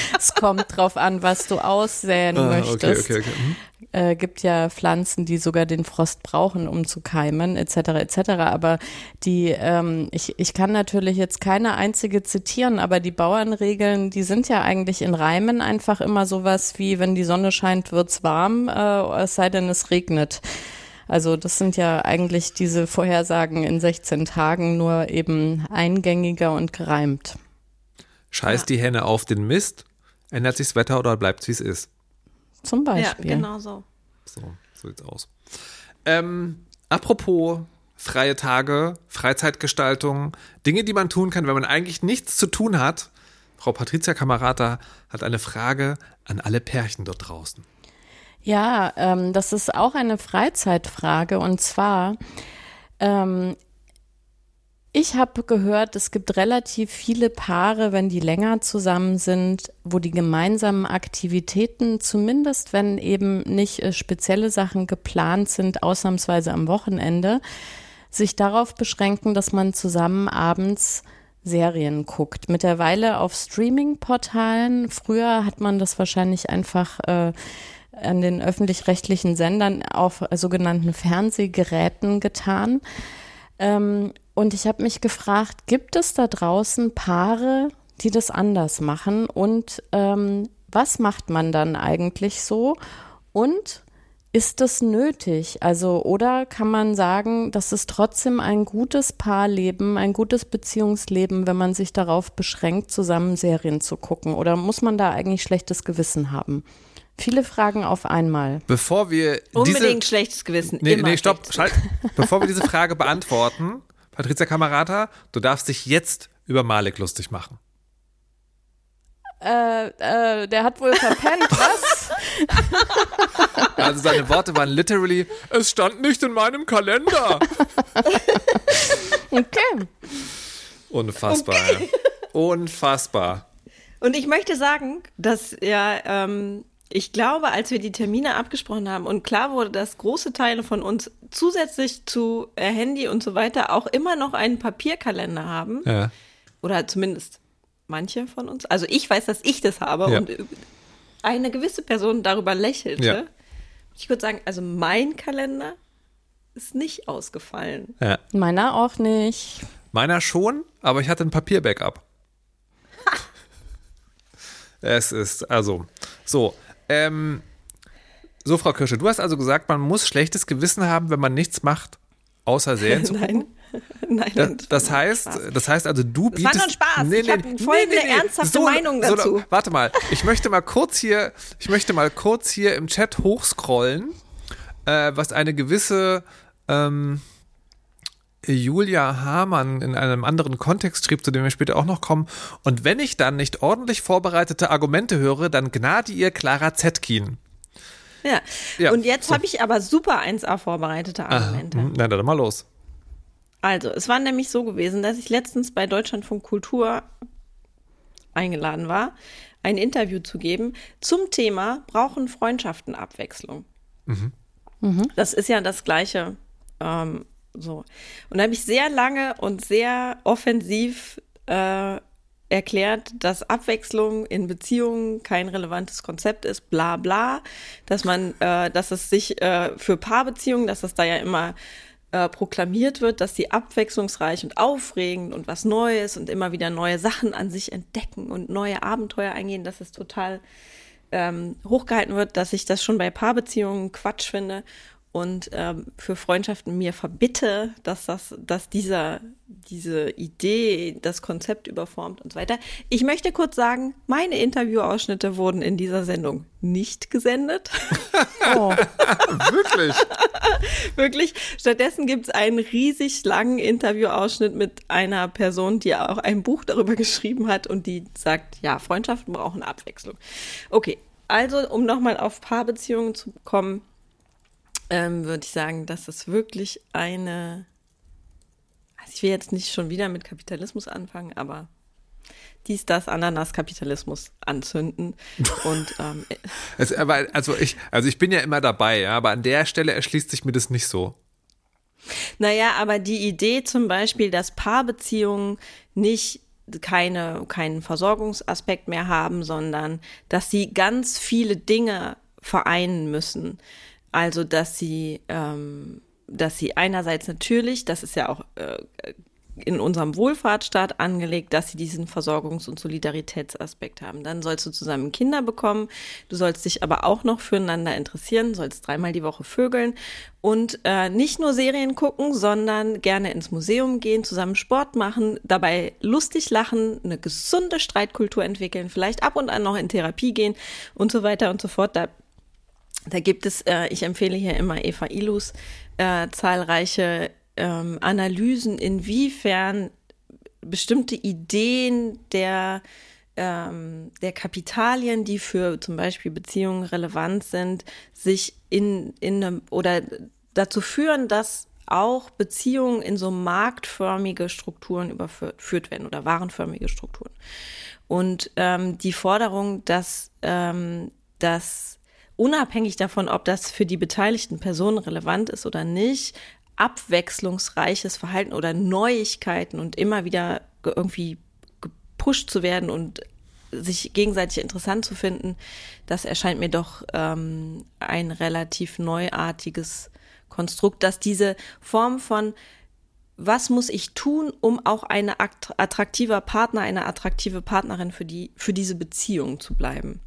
[laughs] es kommt drauf an, was du aussäen ah, möchtest. Okay, okay, okay. Mhm äh, gibt ja Pflanzen, die sogar den Frost brauchen, um zu keimen, etc. etc. Aber die, ähm, ich, ich kann natürlich jetzt keine einzige zitieren, aber die Bauernregeln, die sind ja eigentlich in Reimen einfach immer sowas wie, wenn die Sonne scheint, wird's warm, äh, es sei denn, es regnet. Also das sind ja eigentlich diese Vorhersagen in 16 Tagen nur eben eingängiger und gereimt. Scheißt ja. die Henne auf den Mist? Ändert sich das Wetter oder bleibt wie es ist? Zum Beispiel. Ja, genau so. So, so sieht's aus. Ähm, apropos freie Tage, Freizeitgestaltung, Dinge, die man tun kann, wenn man eigentlich nichts zu tun hat. Frau Patricia Kamerata hat eine Frage an alle Pärchen dort draußen. Ja, ähm, das ist auch eine Freizeitfrage und zwar ähm, ich habe gehört, es gibt relativ viele Paare, wenn die länger zusammen sind, wo die gemeinsamen Aktivitäten, zumindest wenn eben nicht äh, spezielle Sachen geplant sind, ausnahmsweise am Wochenende, sich darauf beschränken, dass man zusammen abends Serien guckt. Mittlerweile auf Streaming-Portalen. Früher hat man das wahrscheinlich einfach äh, an den öffentlich-rechtlichen Sendern auf sogenannten Fernsehgeräten getan. Ähm, und ich habe mich gefragt, gibt es da draußen Paare, die das anders machen? Und ähm, was macht man dann eigentlich so? Und ist das nötig? Also, oder kann man sagen, das ist trotzdem ein gutes Paarleben, ein gutes Beziehungsleben, wenn man sich darauf beschränkt, zusammen Serien zu gucken? Oder muss man da eigentlich schlechtes Gewissen haben? Viele Fragen auf einmal. Bevor wir unbedingt diese, schlechtes Gewissen. Nee, nee, stopp. Schalt, bevor wir diese [laughs] Frage beantworten, Patricia Kamerata, du darfst dich jetzt über Malik lustig machen. Äh, äh, der hat wohl verpennt, [laughs] was? Also seine Worte waren literally, es stand nicht in meinem Kalender. [laughs] Okay. Unfassbar. Okay. Unfassbar. Und ich möchte sagen, dass ja ähm, ich glaube, als wir die Termine abgesprochen haben und klar wurde, dass große Teile von uns zusätzlich zu äh, Handy und so weiter auch immer noch einen Papierkalender haben. Ja. Oder zumindest manche von uns. Also ich weiß, dass ich das habe ja. und eine gewisse Person darüber lächelte. Ja. Ich würde sagen, also mein Kalender ist nicht ausgefallen. Ja. Meiner auch nicht. Meiner schon, aber ich hatte ein Papierbackup. [laughs] es ist, also, so, ähm, so, Frau Kirsche, du hast also gesagt, man muss schlechtes Gewissen haben, wenn man nichts macht, außer Serien zu [laughs] gucken. [laughs] Nein. Nein, das, das heißt, das heißt also, du bietest. Das war nur Spaß. Nee, nee, ich habe folgende nee, nee, ernsthafte so, Meinung dazu. So, warte mal, ich möchte mal kurz hier, ich möchte mal kurz hier im Chat hochscrollen, äh, was eine gewisse ähm, Julia Hamann in einem anderen Kontext schrieb, zu dem wir später auch noch kommen. Und wenn ich dann nicht ordentlich vorbereitete Argumente höre, dann gnade ihr Clara Zetkin. Ja. ja. Und jetzt so. habe ich aber super 1A vorbereitete Argumente. Ah, na, dann mal los. Also, es war nämlich so gewesen, dass ich letztens bei Deutschlandfunk Kultur eingeladen war, ein Interview zu geben zum Thema Brauchen Freundschaften Abwechslung. Mhm. Mhm. Das ist ja das gleiche ähm, so. Und da habe ich sehr lange und sehr offensiv äh, erklärt, dass Abwechslung in Beziehungen kein relevantes Konzept ist, bla bla, dass man, äh, dass es sich äh, für Paarbeziehungen, dass es da ja immer äh, proklamiert wird, dass sie abwechslungsreich und aufregend und was Neues und immer wieder neue Sachen an sich entdecken und neue Abenteuer eingehen, dass es total ähm, hochgehalten wird, dass ich das schon bei Paarbeziehungen Quatsch finde und ähm, für Freundschaften mir verbitte, dass das, dass dieser, diese Idee, das Konzept überformt und so weiter. Ich möchte kurz sagen, meine Interviewausschnitte wurden in dieser Sendung nicht gesendet. [laughs] oh. Wirklich? [laughs] Wirklich. Stattdessen gibt es einen riesig langen Interviewausschnitt mit einer Person, die auch ein Buch darüber geschrieben hat und die sagt, ja, Freundschaften brauchen Abwechslung. Okay, also um nochmal auf Paarbeziehungen zu kommen ähm, würde ich sagen, dass es wirklich eine. Also ich will jetzt nicht schon wieder mit Kapitalismus anfangen, aber dies, das, Ananas, Kapitalismus anzünden. [laughs] Und ähm, also, aber, also ich, also ich bin ja immer dabei, ja, aber an der Stelle erschließt sich mir das nicht so. Naja, aber die Idee zum Beispiel, dass Paarbeziehungen nicht keine, keinen Versorgungsaspekt mehr haben, sondern dass sie ganz viele Dinge vereinen müssen. Also, dass sie, ähm, dass sie einerseits natürlich, das ist ja auch äh, in unserem Wohlfahrtsstaat angelegt, dass sie diesen Versorgungs- und Solidaritätsaspekt haben. Dann sollst du zusammen Kinder bekommen, du sollst dich aber auch noch füreinander interessieren, sollst dreimal die Woche vögeln und äh, nicht nur Serien gucken, sondern gerne ins Museum gehen, zusammen Sport machen, dabei lustig lachen, eine gesunde Streitkultur entwickeln, vielleicht ab und an noch in Therapie gehen und so weiter und so fort. Da da gibt es, äh, ich empfehle hier immer Eva Ilus, äh, zahlreiche ähm, Analysen, inwiefern bestimmte Ideen der, ähm, der Kapitalien, die für zum Beispiel Beziehungen relevant sind, sich in, in einem, oder dazu führen, dass auch Beziehungen in so marktförmige Strukturen überführt werden oder warenförmige Strukturen. Und ähm, die Forderung, dass, ähm, dass unabhängig davon, ob das für die beteiligten Personen relevant ist oder nicht, abwechslungsreiches Verhalten oder Neuigkeiten und immer wieder irgendwie gepusht zu werden und sich gegenseitig interessant zu finden, das erscheint mir doch ähm, ein relativ neuartiges Konstrukt, dass diese Form von was muss ich tun, um auch ein attraktiver Partner, eine attraktive Partnerin für die, für diese Beziehung zu bleiben.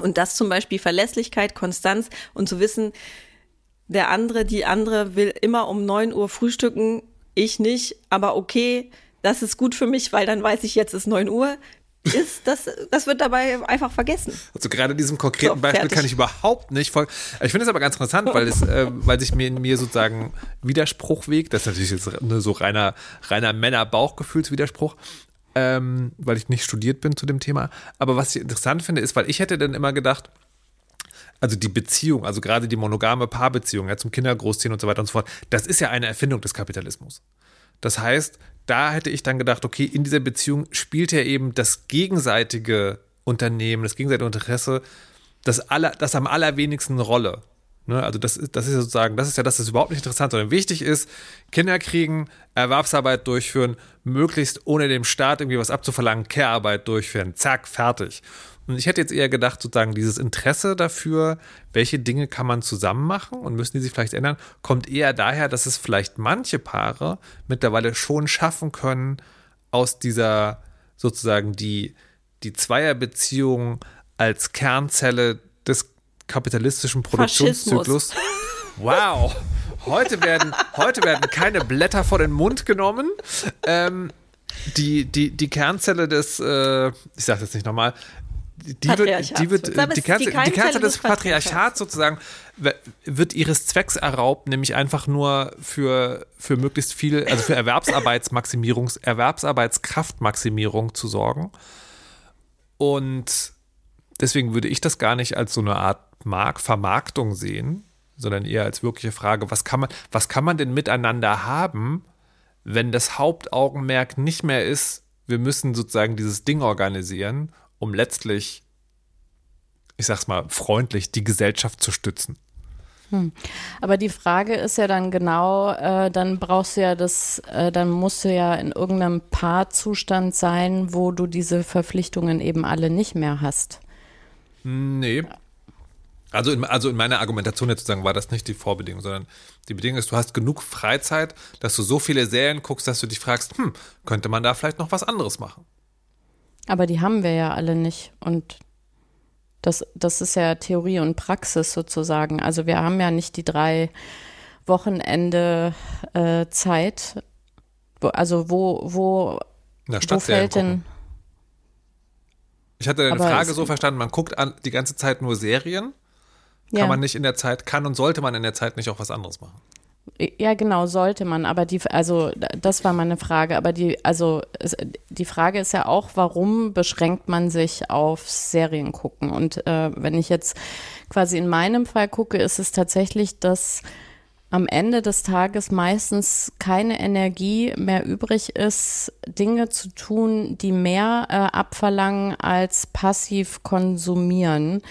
Und das zum Beispiel Verlässlichkeit, Konstanz und zu wissen, der andere, die andere will immer um neun Uhr frühstücken, ich nicht, aber okay, das ist gut für mich, weil dann weiß ich, jetzt ist neun Uhr. Ist, das, das wird dabei einfach vergessen. Also gerade in diesem konkreten so, Beispiel kann ich überhaupt nicht folgen. Ich finde es aber ganz interessant, weil es, äh, weil sich mir in mir sozusagen Widerspruch wegt. Das ist natürlich jetzt nur so reiner, reiner Männer-Bauchgefühlswiderspruch ähm, weil ich nicht studiert bin zu dem Thema. Aber was ich interessant finde, ist, weil ich hätte dann immer gedacht, also die Beziehung, also gerade die monogame Paarbeziehung, ja, zum Kindergroßziehen und so weiter und so fort, das ist ja eine Erfindung des Kapitalismus. Das heißt, da hätte ich dann gedacht, okay, in dieser Beziehung spielt ja eben das gegenseitige Unternehmen, das gegenseitige Interesse, das, aller, das am allerwenigsten eine Rolle. Ne? Also das, das ist sozusagen, das ist ja das, ist überhaupt nicht interessant, sondern wichtig ist, Kinder kriegen, Erwerbsarbeit durchführen, möglichst ohne dem Staat irgendwie was abzuverlangen, Care-Arbeit durchführen, zack, fertig. Und ich hätte jetzt eher gedacht, sozusagen dieses Interesse dafür, welche Dinge kann man zusammen machen und müssen die sich vielleicht ändern, kommt eher daher, dass es vielleicht manche Paare mittlerweile schon schaffen können, aus dieser sozusagen die, die Zweierbeziehung als Kernzelle des kapitalistischen Produktionszyklus. Wow. Heute werden, heute werden keine Blätter vor den Mund genommen. Ähm, die, die, die Kernzelle des, äh, ich sage das nicht nochmal, die wird, die wird, die, Kernzelle, die Kernzelle des Patriarchats sozusagen wird ihres Zwecks erraubt, nämlich einfach nur für, für möglichst viel, also für Erwerbsarbeitsmaximierung, Erwerbsarbeitskraftmaximierung zu sorgen. Und deswegen würde ich das gar nicht als so eine Art Mark Vermarktung sehen, sondern eher als wirkliche Frage, was kann man, was kann man denn miteinander haben, wenn das Hauptaugenmerk nicht mehr ist, wir müssen sozusagen dieses Ding organisieren, um letztlich, ich sag's mal freundlich, die Gesellschaft zu stützen. Hm. Aber die Frage ist ja dann genau, äh, dann brauchst du ja das, äh, dann musst du ja in irgendeinem Paarzustand sein, wo du diese Verpflichtungen eben alle nicht mehr hast. Nee. Also in, also in meiner Argumentation jetzt sozusagen war das nicht die Vorbedingung, sondern die Bedingung ist, du hast genug Freizeit, dass du so viele Serien guckst, dass du dich fragst, hm, könnte man da vielleicht noch was anderes machen? Aber die haben wir ja alle nicht. Und das, das ist ja Theorie und Praxis sozusagen. Also wir haben ja nicht die drei Wochenende äh, Zeit. Also wo, wo, wo fällt denn. Ich hatte deine Frage so verstanden, man guckt an, die ganze Zeit nur Serien. Kann ja. man nicht in der Zeit, kann und sollte man in der Zeit nicht auch was anderes machen? Ja, genau, sollte man. Aber die, also das war meine Frage. Aber die, also die Frage ist ja auch, warum beschränkt man sich auf Serien gucken? Und äh, wenn ich jetzt quasi in meinem Fall gucke, ist es tatsächlich, dass am Ende des Tages meistens keine Energie mehr übrig ist, Dinge zu tun, die mehr äh, abverlangen als passiv konsumieren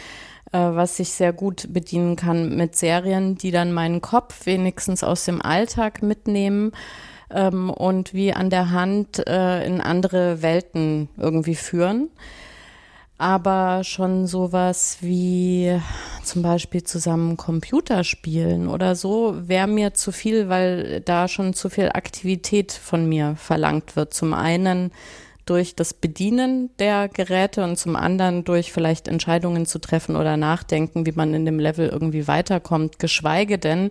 was ich sehr gut bedienen kann mit Serien, die dann meinen Kopf wenigstens aus dem Alltag mitnehmen ähm, und wie an der Hand äh, in andere Welten irgendwie führen. Aber schon sowas wie zum Beispiel zusammen Computer spielen oder so wäre mir zu viel, weil da schon zu viel Aktivität von mir verlangt wird. Zum einen durch das Bedienen der Geräte und zum anderen durch vielleicht Entscheidungen zu treffen oder nachdenken, wie man in dem Level irgendwie weiterkommt, geschweige denn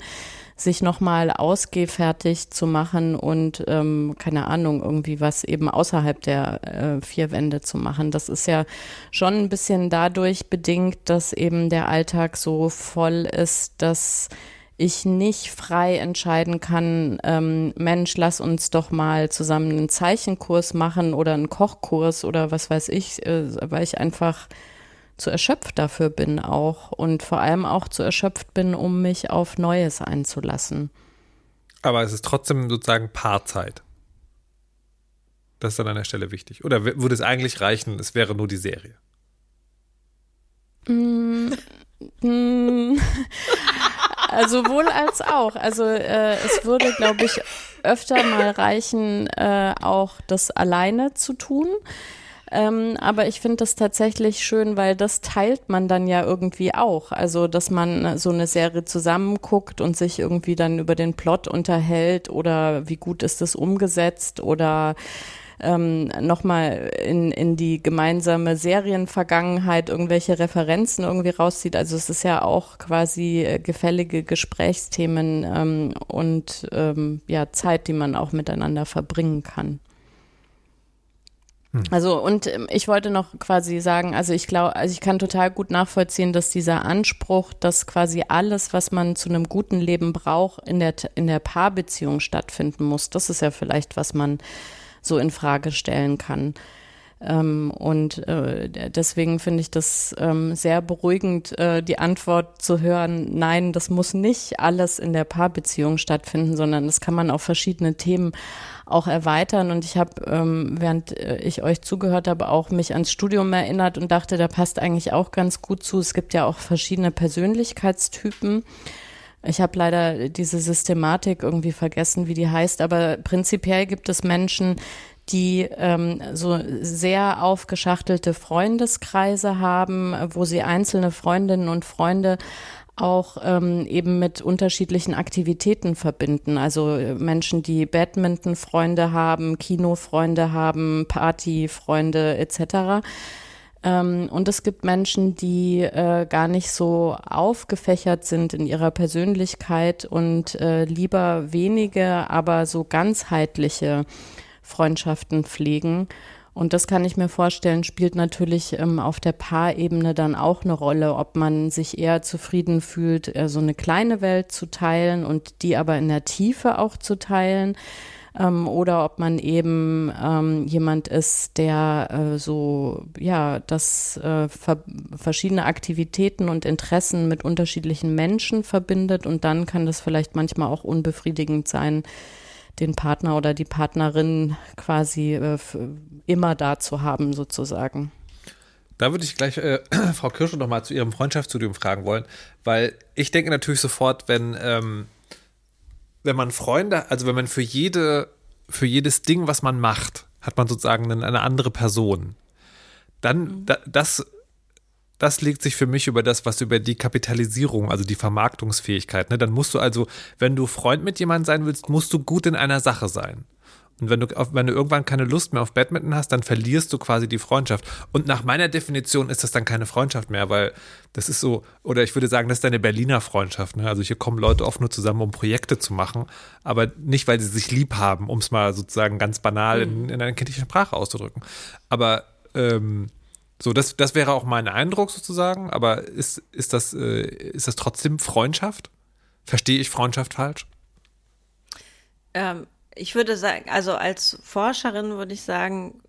sich nochmal ausgehfertig zu machen und ähm, keine Ahnung, irgendwie was eben außerhalb der äh, vier Wände zu machen. Das ist ja schon ein bisschen dadurch bedingt, dass eben der Alltag so voll ist, dass ich nicht frei entscheiden kann, ähm, Mensch, lass uns doch mal zusammen einen Zeichenkurs machen oder einen Kochkurs oder was weiß ich, äh, weil ich einfach zu erschöpft dafür bin auch und vor allem auch zu erschöpft bin, um mich auf Neues einzulassen. Aber es ist trotzdem sozusagen Paarzeit. Das ist dann an der Stelle wichtig. Oder würde es eigentlich reichen, es wäre nur die Serie? Mm, [laughs] mm, also sowohl als auch. Also äh, es würde, glaube ich, öfter mal reichen, äh, auch das alleine zu tun. Ähm, aber ich finde das tatsächlich schön, weil das teilt man dann ja irgendwie auch. Also, dass man so eine Serie zusammenguckt und sich irgendwie dann über den Plot unterhält oder wie gut ist es umgesetzt oder ähm, nochmal in, in die gemeinsame Serienvergangenheit irgendwelche Referenzen irgendwie rauszieht. Also es ist ja auch quasi äh, gefällige Gesprächsthemen ähm, und ähm, ja, Zeit, die man auch miteinander verbringen kann. Hm. Also und ähm, ich wollte noch quasi sagen, also ich glaube, also ich kann total gut nachvollziehen, dass dieser Anspruch, dass quasi alles, was man zu einem guten Leben braucht, in der in der Paarbeziehung stattfinden muss. Das ist ja vielleicht, was man so in Frage stellen kann. Ähm, und äh, deswegen finde ich das ähm, sehr beruhigend, äh, die Antwort zu hören, nein, das muss nicht alles in der Paarbeziehung stattfinden, sondern das kann man auf verschiedene Themen auch erweitern. Und ich habe, ähm, während äh, ich euch zugehört habe, auch mich ans Studium erinnert und dachte, da passt eigentlich auch ganz gut zu. Es gibt ja auch verschiedene Persönlichkeitstypen. Ich habe leider diese Systematik irgendwie vergessen, wie die heißt, aber prinzipiell gibt es Menschen, die ähm, so sehr aufgeschachtelte Freundeskreise haben, wo sie einzelne Freundinnen und Freunde auch ähm, eben mit unterschiedlichen Aktivitäten verbinden. Also äh, Menschen, die Badminton-Freunde haben, Kinofreunde haben, Partyfreunde etc. Ähm, und es gibt Menschen, die äh, gar nicht so aufgefächert sind in ihrer Persönlichkeit und äh, lieber wenige, aber so ganzheitliche Freundschaften pflegen. Und das kann ich mir vorstellen, spielt natürlich ähm, auf der Paarebene dann auch eine Rolle, ob man sich eher zufrieden fühlt, äh, so eine kleine Welt zu teilen und die aber in der Tiefe auch zu teilen ähm, oder ob man eben ähm, jemand ist, der äh, so, ja, das äh, ver verschiedene Aktivitäten und Interessen mit unterschiedlichen Menschen verbindet und dann kann das vielleicht manchmal auch unbefriedigend sein, den Partner oder die Partnerin quasi äh, immer da zu haben, sozusagen. Da würde ich gleich äh, [clears throat] Frau noch mal zu ihrem Freundschaftsstudium fragen wollen, weil ich denke natürlich sofort, wenn, ähm, wenn man Freunde, also wenn man für jede, für jedes Ding, was man macht, hat man sozusagen eine, andere Person. Dann, mhm. da, das, das legt sich für mich über das, was über die Kapitalisierung, also die Vermarktungsfähigkeit. Ne? Dann musst du also, wenn du Freund mit jemandem sein willst, musst du gut in einer Sache sein. Und wenn du, wenn du irgendwann keine Lust mehr auf Badminton hast, dann verlierst du quasi die Freundschaft. Und nach meiner Definition ist das dann keine Freundschaft mehr, weil das ist so, oder ich würde sagen, das ist eine Berliner Freundschaft. Ne? Also hier kommen Leute oft nur zusammen, um Projekte zu machen, aber nicht, weil sie sich lieb haben, um es mal sozusagen ganz banal in, mhm. in einer kindlichen Sprache auszudrücken. Aber ähm, so, das, das wäre auch mein Eindruck sozusagen, aber ist, ist, das, äh, ist das trotzdem Freundschaft? Verstehe ich Freundschaft falsch? Ähm, ich würde sagen, also als Forscherin würde ich sagen,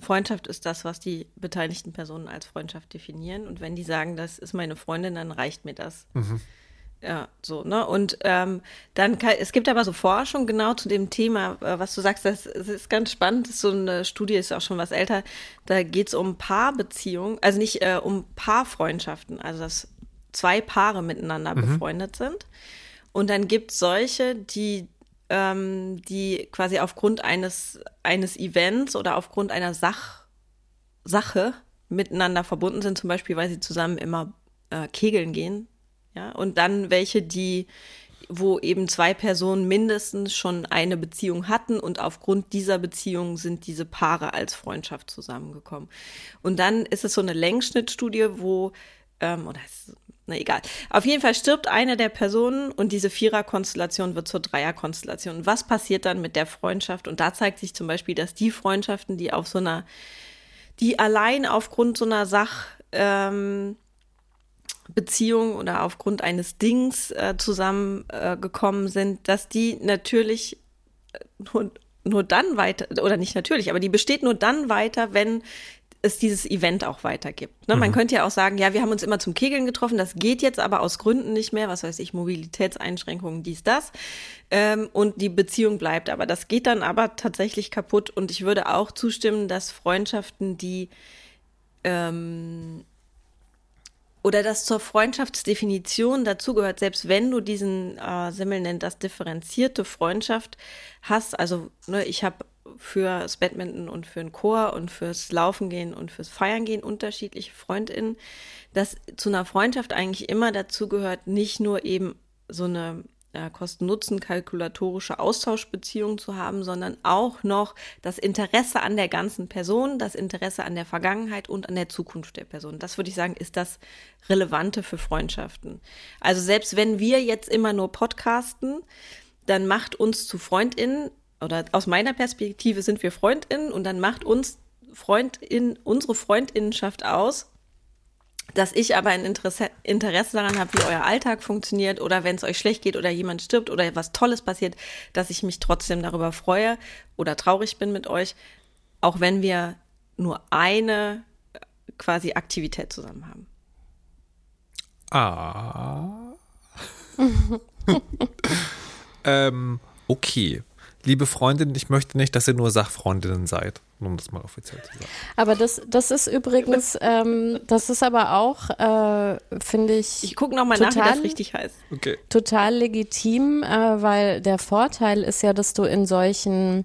Freundschaft ist das, was die beteiligten Personen als Freundschaft definieren. Und wenn die sagen, das ist meine Freundin, dann reicht mir das. Mhm. Ja, so, ne? Und ähm, dann kann, es gibt aber so Forschung genau zu dem Thema, äh, was du sagst, das, das, ist ganz spannend. Ist so eine Studie, ist auch schon was älter. Da geht es um Paarbeziehungen, also nicht äh, um Paarfreundschaften, also dass zwei Paare miteinander mhm. befreundet sind. Und dann gibt es solche, die ähm, die quasi aufgrund eines, eines Events oder aufgrund einer Sach, Sache miteinander verbunden sind, zum Beispiel, weil sie zusammen immer äh, kegeln gehen. Ja, und dann welche, die, wo eben zwei Personen mindestens schon eine Beziehung hatten und aufgrund dieser Beziehung sind diese Paare als Freundschaft zusammengekommen. Und dann ist es so eine Längsschnittstudie, wo, ähm, oder es na egal. Auf jeden Fall stirbt eine der Personen und diese Viererkonstellation wird zur Dreierkonstellation. Was passiert dann mit der Freundschaft? Und da zeigt sich zum Beispiel, dass die Freundschaften, die auf so einer, die allein aufgrund so einer Sach, ähm, oder aufgrund eines Dings äh, zusammengekommen äh, sind, dass die natürlich äh, nur, nur dann weiter, oder nicht natürlich, aber die besteht nur dann weiter, wenn es dieses Event auch weitergibt. Ne? Mhm. Man könnte ja auch sagen, ja, wir haben uns immer zum Kegeln getroffen, das geht jetzt aber aus Gründen nicht mehr, was weiß ich, Mobilitätseinschränkungen, dies, das. Ähm, und die Beziehung bleibt. Aber das geht dann aber tatsächlich kaputt. Und ich würde auch zustimmen, dass Freundschaften, die ähm, oder das zur Freundschaftsdefinition dazugehört, selbst wenn du diesen äh, Simmel nennt das differenzierte Freundschaft hast, also ne, ich habe fürs Badminton und für den Chor und fürs Laufen gehen und fürs Feiern gehen unterschiedliche FreundInnen, dass zu einer Freundschaft eigentlich immer dazu gehört, nicht nur eben so eine Kosten-Nutzen-kalkulatorische Austauschbeziehung zu haben, sondern auch noch das Interesse an der ganzen Person, das Interesse an der Vergangenheit und an der Zukunft der Person. Das würde ich sagen, ist das Relevante für Freundschaften. Also selbst wenn wir jetzt immer nur podcasten, dann macht uns zu FreundInnen oder aus meiner Perspektive sind wir Freundinnen und dann macht uns Freundin, unsere Freundinnenschaft aus, dass ich aber ein Interesse, Interesse daran habe, wie euer Alltag funktioniert oder wenn es euch schlecht geht oder jemand stirbt oder was Tolles passiert, dass ich mich trotzdem darüber freue oder traurig bin mit euch, auch wenn wir nur eine quasi Aktivität zusammen haben. Ah. [laughs] [laughs] ähm, okay liebe Freundin, ich möchte nicht, dass ihr nur Sachfreundinnen seid, um das mal offiziell zu sagen. Aber das, das ist übrigens, ähm, das ist aber auch, äh, finde ich. Ich gucke nochmal nach, wie das richtig heißt. Okay. Total legitim, äh, weil der Vorteil ist ja, dass du in solchen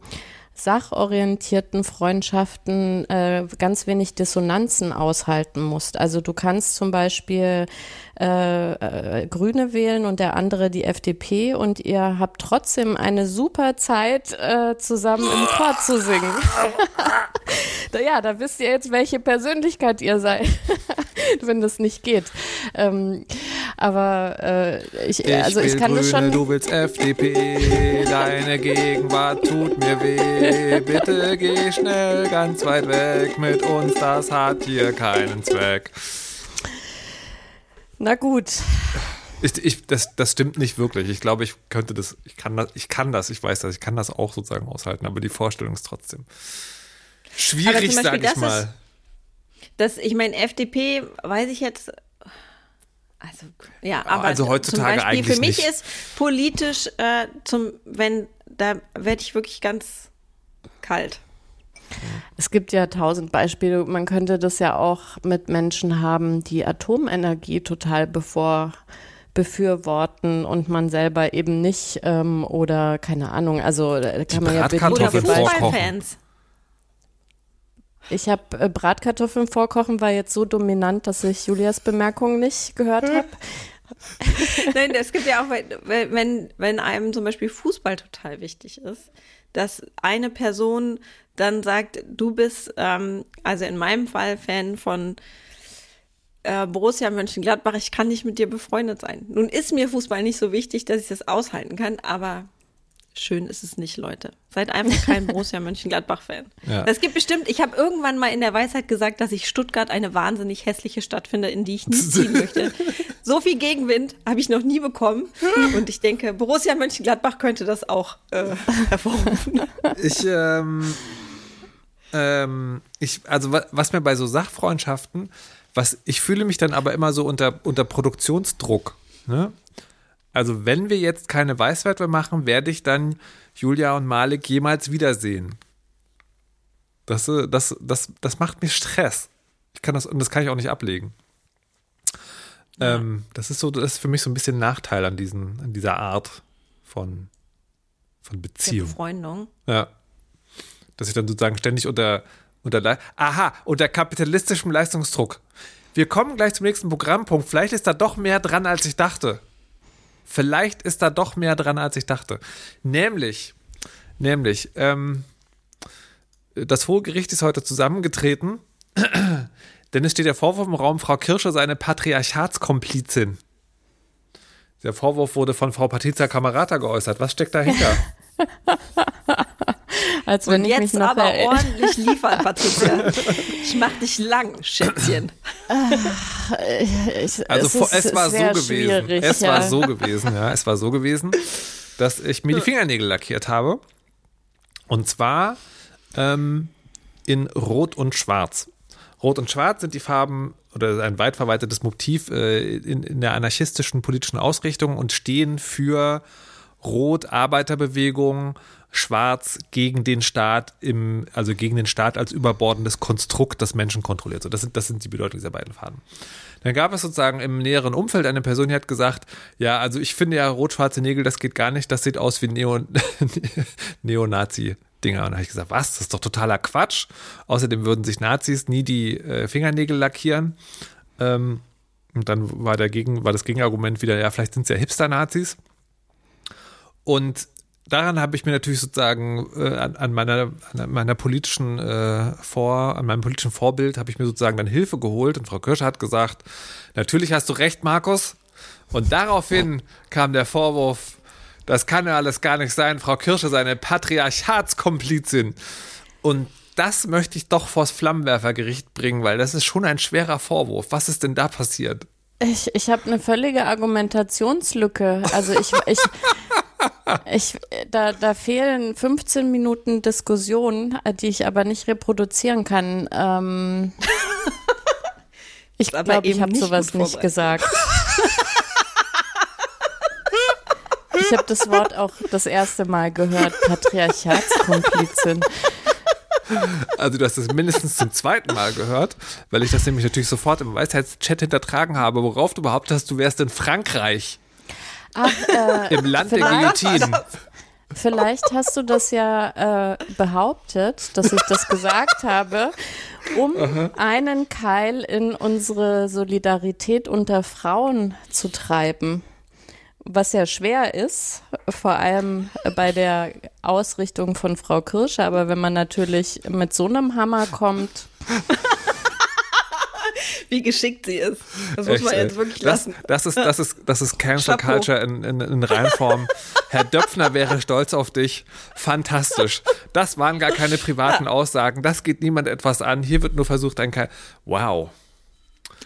sachorientierten Freundschaften äh, ganz wenig Dissonanzen aushalten musst. Also du kannst zum Beispiel äh, äh, Grüne wählen und der andere die FDP und ihr habt trotzdem eine super Zeit, äh, zusammen im Chor zu singen. [laughs] ja, da wisst ihr jetzt, welche Persönlichkeit ihr seid, [laughs] wenn das nicht geht. Ähm, aber äh, ich, ich, also ich kann Grüne, das schon. Du willst FDP, deine Gegenwart tut mir weh. Bitte geh schnell ganz weit weg mit uns, das hat hier keinen Zweck. Na gut. Ich, ich, das, das stimmt nicht wirklich. Ich glaube, ich könnte das, ich kann das, ich kann das, ich weiß das, ich kann das auch sozusagen aushalten, aber die Vorstellung ist trotzdem schwierig, sag ich mal. Ist, das, ich meine, FDP, weiß ich jetzt, also ja, aber also heutzutage zum Beispiel für mich nicht. ist politisch äh, zum, wenn da werde ich wirklich ganz kalt. Es gibt ja tausend Beispiele. Man könnte das ja auch mit Menschen haben, die Atomenergie total bevor befürworten und man selber eben nicht ähm, oder keine Ahnung. Also da kann man ja Oder Fußballfans. Ich habe äh, Bratkartoffeln vorkochen, war jetzt so dominant, dass ich Julias Bemerkung nicht gehört habe. [laughs] Nein, es gibt ja auch, wenn, wenn einem zum Beispiel Fußball total wichtig ist, dass eine Person dann sagt, du bist, ähm, also in meinem Fall Fan von äh, Borussia Mönchengladbach, ich kann nicht mit dir befreundet sein. Nun ist mir Fußball nicht so wichtig, dass ich das aushalten kann, aber schön ist es nicht, Leute. Seid einfach kein [laughs] Borussia Mönchengladbach-Fan. Ja. Es gibt bestimmt, ich habe irgendwann mal in der Weisheit gesagt, dass ich Stuttgart eine wahnsinnig hässliche Stadt finde, in die ich nie [laughs] ziehen möchte. So viel Gegenwind habe ich noch nie bekommen. Und ich denke, Borussia Mönchengladbach könnte das auch äh, [laughs] hervorrufen. Ich, ähm, ähm, ich, also was mir bei so Sachfreundschaften, was, ich fühle mich dann aber immer so unter, unter Produktionsdruck. Ne? Also wenn wir jetzt keine Weißwerte machen, werde ich dann Julia und Malik jemals wiedersehen. Das, äh, das, das, das macht mir Stress. Ich kann das, und das kann ich auch nicht ablegen. Ja. Ähm, das ist so, das ist für mich so ein bisschen Nachteil an, diesen, an dieser Art von, von Beziehung. Befreundung. Ja. Dass ich dann sozusagen ständig unter, unter, aha, unter kapitalistischem Leistungsdruck. Wir kommen gleich zum nächsten Programmpunkt. Vielleicht ist da doch mehr dran, als ich dachte. Vielleicht ist da doch mehr dran, als ich dachte. Nämlich, nämlich, ähm, das Hohe Gericht ist heute zusammengetreten, [clears throat] denn es steht der Vorwurf im Raum, Frau Kirscher sei eine Patriarchatskomplizin. Der Vorwurf wurde von Frau Patrizia Kamerata geäußert. Was steckt dahinter? [laughs] Als wenn Und ich jetzt mich noch aber erinner- ordentlich liefern, [laughs] Patricia. Ich mach dich lang, Schätzchen. Ich, Also es, es war so gewesen. Es ja. war so gewesen, ja. Es war so gewesen, dass ich mir die Fingernägel lackiert habe. Und zwar ähm, in Rot und Schwarz. Rot und Schwarz sind die Farben oder ein weit verweitetes Motiv äh, in, in der anarchistischen politischen Ausrichtung und stehen für Rot Arbeiterbewegung, Schwarz gegen den Staat im, also gegen den Staat als überbordendes Konstrukt, das Menschen kontrolliert. So, das sind, das sind die Bedeutung dieser beiden Farben. Dann gab es sozusagen im näheren Umfeld eine Person, die hat gesagt, ja, also ich finde ja rot-schwarze Nägel, das geht gar nicht, das sieht aus wie Neo, [laughs] Neonazi-Dinger. Und da habe ich gesagt, was? Das ist doch totaler Quatsch. Außerdem würden sich Nazis nie die äh, Fingernägel lackieren. Ähm, und dann war, der Gegen, war das Gegenargument wieder, ja, vielleicht sind es ja Hipster-Nazis. Und daran habe ich mir natürlich sozusagen äh, an, meiner, an meiner politischen äh, Vor, an meinem politischen Vorbild habe ich mir sozusagen dann Hilfe geholt und Frau Kirscher hat gesagt, natürlich hast du recht, Markus. Und daraufhin kam der Vorwurf, das kann ja alles gar nicht sein, Frau Kirscher sei eine Patriarchatskomplizin. Und das möchte ich doch vors Flammenwerfergericht bringen, weil das ist schon ein schwerer Vorwurf. Was ist denn da passiert? Ich, ich habe eine völlige Argumentationslücke. Also ich, ich, ich da, da fehlen 15 Minuten Diskussion, äh, die ich aber nicht reproduzieren kann. Ähm, ich glaube, ich habe sowas nicht gesagt. [laughs] Ich habe das Wort auch das erste Mal gehört, Patriarchatskomplizin. Also du hast es mindestens zum zweiten Mal gehört, weil ich das nämlich natürlich sofort im Weisheitschat hintertragen habe, worauf du behauptet hast, du wärst in Frankreich, Ach, äh, [laughs] im Land der Guillotinen. Vielleicht hast du das ja äh, behauptet, dass ich das gesagt habe, um einen Keil in unsere Solidarität unter Frauen zu treiben. Was ja schwer ist, vor allem bei der Ausrichtung von Frau Kirscher. Aber wenn man natürlich mit so einem Hammer kommt, [laughs] [laughs] Wie geschickt sie ist. Das muss Echt, man jetzt wirklich das, lassen. das, ist, das, ist, das ist Cancel Chapeau. Culture in, in, in Reinform. Herr Döpfner wäre stolz auf dich. Fantastisch. Das waren gar keine privaten Aussagen. Das geht niemand etwas an. Hier wird nur versucht, ein Ke Wow.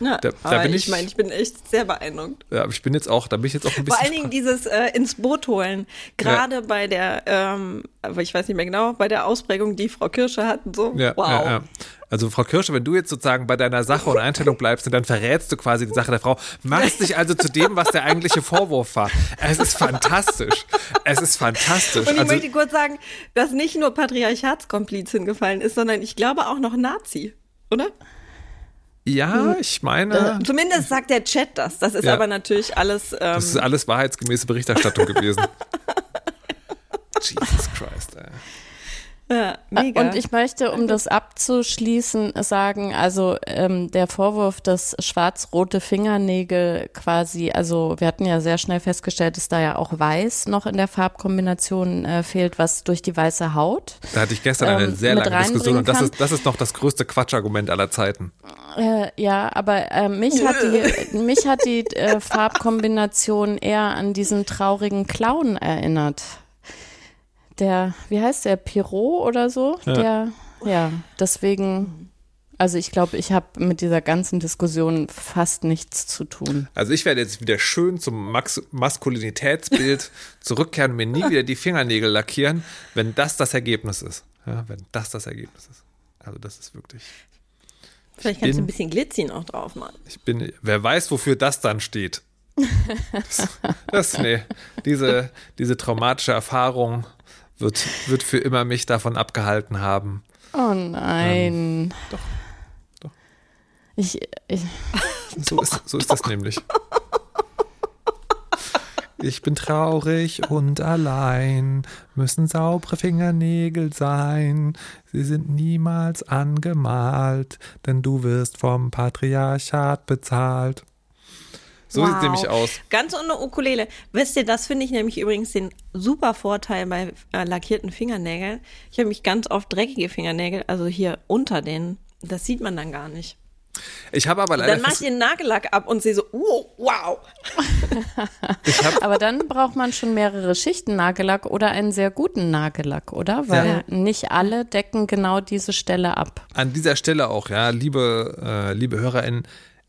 Ja, Da- da bin ich ich- meine, ich bin echt sehr beeindruckt. Ja, aber ich bin jetzt auch, da bin ich jetzt auch ein bisschen. Vor allen Dingen dieses äh, ins Boot holen, gerade bei der, ähm, aber ich weiß nicht mehr genau, bei der Ausprägung, die Frau Kirsche hat und so. Ja, wow. ja, ja. Also Frau Kirsche, wenn du jetzt sozusagen bei deiner Sache und Einstellung bleibst, dann verrätst du quasi die Sache der Frau, machst dich also zu dem, was der eigentliche Vorwurf war. Es ist fantastisch. Es ist fantastisch. Und ich also, möchte kurz sagen, dass nicht nur Patriarchatskomplizin gefallen ist, sondern ich glaube auch noch Nazi, oder? Ja, ich meine, Zumindest sagt der Chat das. Das ist Ja. aber natürlich alles. Ähm, das ist alles wahrheitsgemäße Berichterstattung gewesen. [laughs] Jesus Christ, ey. Ja, mega. Und ich möchte, um das abzuschließen, sagen, also ähm, der Vorwurf, dass schwarz-rote Fingernägel quasi, also wir hatten ja sehr schnell festgestellt, dass da ja auch weiß noch in der Farbkombination äh, fehlt, was durch die weiße Haut. Da hatte ich gestern eine Ähm, sehr mit lange Diskussion und das reinbringen ist, das ist noch das größte Quatschargument aller Zeiten. Äh, ja, aber äh, mich hat die, [laughs] mich hat die äh, Farbkombination eher an diesen traurigen Clown erinnert. Der, wie heißt der, Pirot oder so? Ja. Der, ja, deswegen, also ich glaube, ich habe mit dieser ganzen Diskussion fast nichts zu tun. Also ich werde jetzt wieder schön zum Max Maskulinitätsbild [laughs] zurückkehren und mir nie wieder die Fingernägel lackieren, wenn das das Ergebnis ist. Ja, wenn das das Ergebnis ist. Also das ist wirklich. Vielleicht kannst du bin- ein bisschen Glitzy noch drauf machen. Ich bin, wer weiß, wofür das dann steht. Das, [laughs] das nee, diese, diese traumatische Erfahrung wird, wird für immer mich davon abgehalten haben. Oh nein. doch, doch. Ich, ich, So ist, so ist das nämlich. Ich bin traurig und allein, müssen saubere Fingernägel sein. Sie sind niemals angemalt, denn du wirst vom Patriarchat bezahlt. So sieht Wow. nämlich aus. Ganz ohne Ukulele. Wisst ihr, das finde ich nämlich übrigens den super Vorteil bei äh, lackierten Fingernägeln. Ich habe mich ganz oft dreckige Fingernägel, also hier unter denen. Das sieht man dann gar nicht. Ich habe aber leider Dann mache ich fest, den Nagellack ab und sehe so, oh, wow. [laughs] aber dann braucht man schon mehrere Schichten Nagellack oder einen sehr guten Nagellack, oder? Weil Ja. nicht alle decken genau diese Stelle ab. an dieser Stelle auch, ja, liebe, äh, liebe HörerInnen,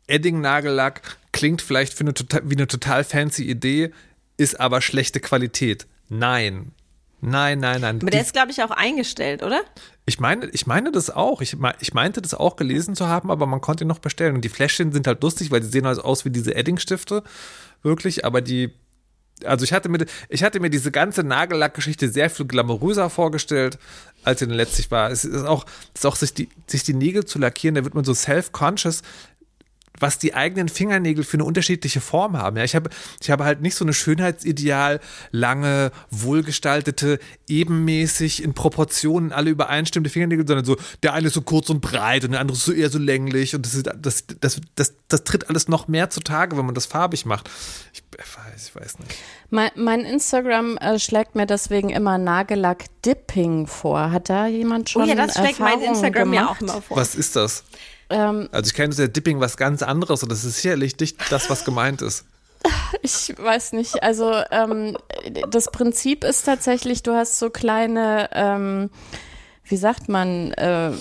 Edding-Nagellack klingt vielleicht für eine total, wie eine total fancy Idee, ist aber schlechte Qualität. Nein. Nein, nein, nein. Aber der ist, glaube ich, auch eingestellt, oder? Ich meine, ich meine das auch. Ich, ich meinte das auch gelesen zu haben, aber man konnte ihn noch bestellen. Und die Fläschchen sind halt lustig, weil die sehen halt aus wie diese Edding-Stifte. Wirklich, aber die. Also ich hatte mir, ich hatte mir diese ganze Nagellackgeschichte sehr viel glamouröser vorgestellt, als sie dann letztlich war. Es ist auch, es ist auch sich die, sich die Nägel zu lackieren, da wird man so self-conscious, was die eigenen Fingernägel für eine unterschiedliche Form haben. Ja, ich habe, ich habe halt nicht so eine Schönheitsideal, lange, wohlgestaltete, ebenmäßig in Proportionen alle übereinstimmende Fingernägel, sondern so, der eine ist so kurz und breit und der andere ist so eher so länglich und das ist, das, das, das, das tritt alles noch mehr zutage, wenn man das farbig macht. Ich weiß, ich weiß nicht. Mein, mein Instagram äh, schlägt mir deswegen immer Nagellack-Dipping vor. Hat da jemand schon oh ja, das schlägt mein Erfahrungen Instagram ja gemacht? auch immer vor. Was ist das? Ähm, Also ich kenne das ja Dipping was ganz anderes und das ist sicherlich nicht das, was gemeint ist. [laughs] ich weiß nicht. Also ähm, das Prinzip ist tatsächlich, du hast so kleine, ähm, wie sagt man, äh,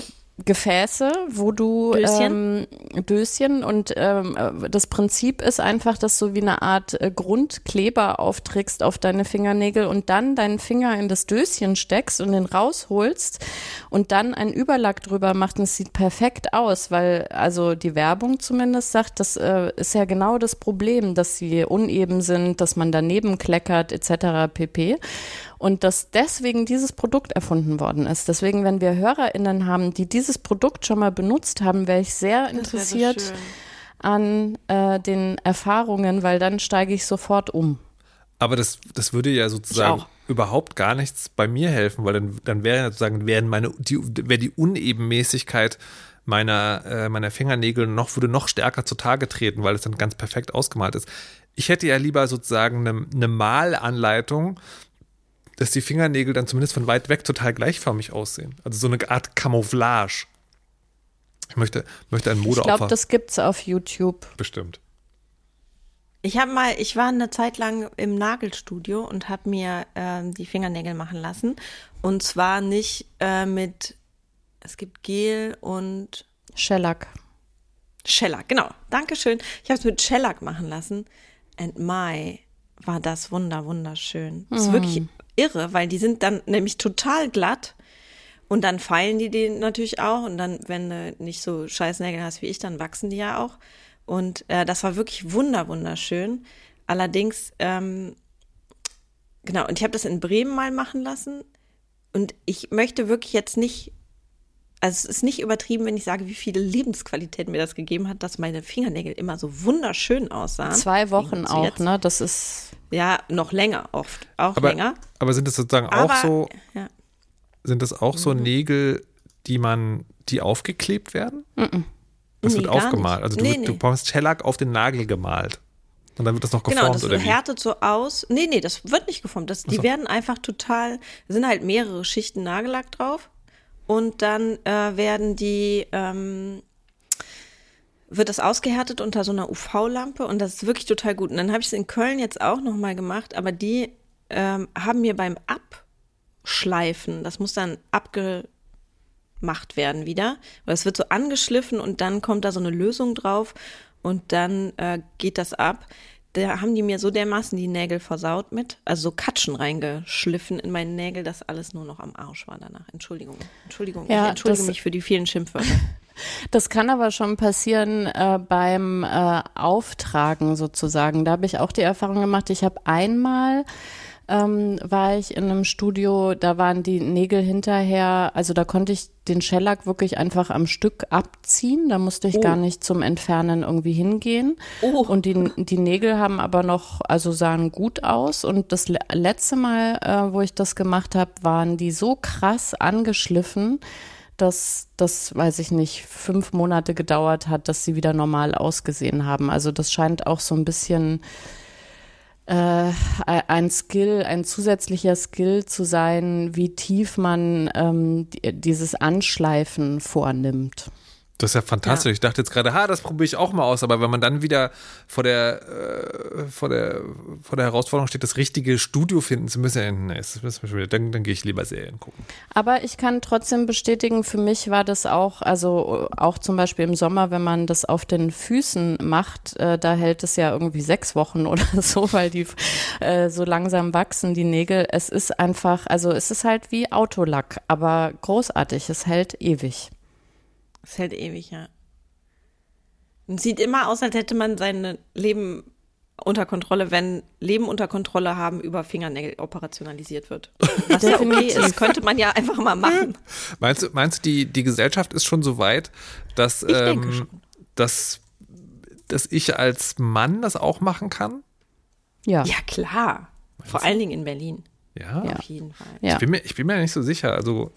Gefäße, wo du Döschen? Ähm, Döschen und ähm, äh, das Prinzip ist einfach, dass du wie eine Art äh, Grundkleber aufträgst auf deine Fingernägel und dann deinen Finger in das Döschen steckst und den rausholst und dann einen Überlack drüber macht und es sieht perfekt aus, weil also die Werbung zumindest sagt, das äh, ist ja genau das Problem, dass sie uneben sind, dass man daneben kleckert etc. pp. Und dass deswegen dieses Produkt erfunden worden ist. Deswegen, wenn wir HörerInnen haben, die dieses Produkt schon mal benutzt haben, wäre ich sehr interessiert an äh, den Erfahrungen, weil dann steige ich sofort um. Aber das, das würde ja sozusagen überhaupt gar nichts bei mir helfen, weil dann, dann wäre ja sozusagen, wären meine, die, wäre die Unebenmäßigkeit meiner, äh, meiner Fingernägel noch, würde noch stärker zutage treten, weil es dann ganz perfekt ausgemalt ist. Ich hätte ja lieber sozusagen eine, eine Malanleitung, dass die Fingernägel dann zumindest von weit weg total gleichförmig aussehen. Also so eine Art Camouflage. Ich möchte, möchte ein Ich Modeopfer. glaube, das gibt's auf YouTube. bestimmt. Ich habe mal, ich war eine Zeit lang im Nagelstudio und habe mir ähm, die Fingernägel machen lassen. Und zwar nicht äh, mit, es gibt Gel und Shellac. Shellac, genau. Dankeschön. Ich habe es mit Shellac machen lassen. And my, war das wunder, wunderschön. Das ist wirklich irre, weil die sind dann nämlich total glatt Und dann feilen die die natürlich auch. Und dann, wenn du nicht so scheiß Nägel hast wie ich, dann wachsen die ja auch. Und äh, das war wirklich wunder, wunderschön. Allerdings, ähm, genau, und ich habe das in Bremen mal machen lassen. Und ich möchte wirklich jetzt nicht, also es ist nicht übertrieben, wenn ich sage, wie viele Lebensqualität mir das gegeben hat, dass meine Fingernägel immer so wunderschön aussahen. Zwei Wochen auch, jetzt. ne? Das ist. Ja, noch länger oft. Auch aber, länger. Aber sind das sozusagen aber, auch so, ja. sind das auch so mhm. Nägel, die man, die aufgeklebt werden? Mhm. Das nee, wird aufgemalt. Also du, nee, du bekommst Shellac auf den Nagel gemalt. Und dann wird das noch geformt, genau, das oder wie? härtet so aus. Nee, nee, das wird nicht geformt. Das, die so. werden einfach total, da sind halt mehrere Schichten Nagellack drauf. Und dann äh, werden die, ähm, wird das ausgehärtet unter so einer UV-Lampe und das ist wirklich total gut. Und dann habe ich es in Köln jetzt auch nochmal gemacht, aber die ähm, haben mir beim Abschleifen, das muss dann abge gemacht werden wieder. Oder es wird so angeschliffen und dann kommt da so eine Lösung drauf und dann äh, geht das ab. Da haben die mir so dermaßen die Nägel versaut mit, also so Katschen reingeschliffen in meine Nägel, dass alles nur noch am Arsch war danach. Entschuldigung, Entschuldigung, ja, ich entschuldige mich für die vielen Schimpfwörter. [laughs] Das kann aber schon passieren äh, beim äh, Auftragen sozusagen. Da habe ich auch die Erfahrung gemacht. Ich habe einmal ähm, war ich in einem Studio, da waren die Nägel hinterher, also da konnte ich den Shellac wirklich einfach am Stück abziehen, da musste ich oh. gar nicht zum Entfernen irgendwie hingehen. Oh. Und die, die Nägel haben aber noch, also sahen gut aus. Und das letzte Mal, äh, wo ich das gemacht habe, waren die so krass angeschliffen, dass das, weiß ich nicht, fünf Monate gedauert hat, dass sie wieder normal ausgesehen haben. Also das scheint auch so ein bisschen äh, ein Skill, ein zusätzlicher Skill zu sein, wie tief man ähm, dieses Anschleifen vornimmt. Das ist ja fantastisch. Ja. Ich dachte jetzt gerade, ha, das probiere ich auch mal aus. Aber wenn man dann wieder vor der, äh, vor der, vor der Herausforderung steht, das richtige Studio finden zu müssen, nee, dann, dann gehe ich lieber Serien gucken. Aber ich kann trotzdem bestätigen, für mich war das auch, also auch zum Beispiel im Sommer, wenn man das auf den Füßen macht, äh, da hält es ja irgendwie sechs Wochen [laughs] oder so, weil die äh, so langsam wachsen, die Nägel. Es ist einfach, also es ist halt wie Autolack, aber großartig. Es hält ewig. Es hält ewig, ja. Und sieht immer aus, als hätte man sein Leben unter Kontrolle, wenn Leben unter Kontrolle haben über Fingernägel operationalisiert wird. [laughs] Was ja okay ist, könnte man ja einfach mal machen. [laughs] Meinst du, meinst du die, die Gesellschaft ist schon so weit, dass, ähm, dass, dass ich als Mann das auch machen kann? Ja. Ja, klar. Meinst Vor du? allen Dingen in Berlin. Ja. Auf jeden Fall. Ja. Ich, bin mir, ich bin mir nicht so sicher. Also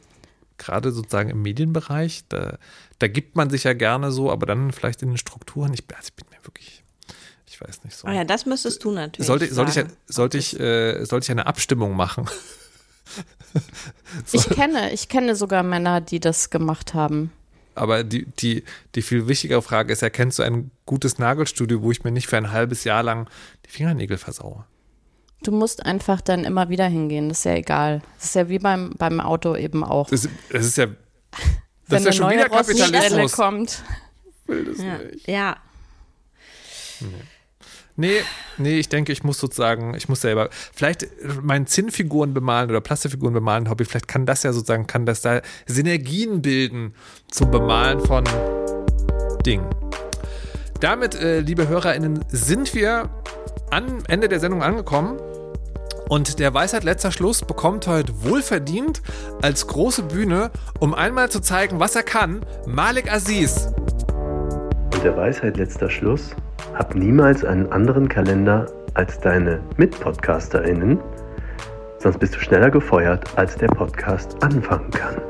gerade sozusagen im Medienbereich, da, da gibt man sich ja gerne so, aber dann vielleicht in den Strukturen. Ich, also ich bin mir wirklich, ich weiß nicht so. Oh ja, das müsstest du natürlich. Sollte, sollte ich, sollte ich, äh, sollte ich eine Abstimmung machen? so. Ich kenne, ich kenne sogar Männer, die das gemacht haben. Aber die, die, die viel wichtigere Frage ist, erkennst du ein gutes Nagelstudio, wo ich mir nicht für ein halbes Jahr lang die Fingernägel versaue? Du musst einfach dann immer wieder hingehen, das ist ja egal. Das ist ja wie beim, beim Auto eben auch. Das, das ist ja, das ist ja schon wieder Kapitalismus. kommt. will das ja. nicht. Ja. Nee. Nee, nee, ich denke, ich muss sozusagen, ich muss selber, vielleicht meinen Zinnfiguren bemalen oder Plastikfiguren bemalen Hobby, vielleicht kann das ja sozusagen, kann das da Synergien bilden zum Bemalen von Dingen. Damit, äh, liebe HörerInnen, sind wir am Ende der Sendung angekommen. Und der Weisheit letzter Schluss bekommt heute wohlverdient als große Bühne, um einmal zu zeigen, was er kann, Malik Aziz. Und der Weisheit letzter Schluss, hab niemals einen anderen Kalender als deine MitpodcasterInnen, sonst bist du schneller gefeuert, als der Podcast anfangen kann.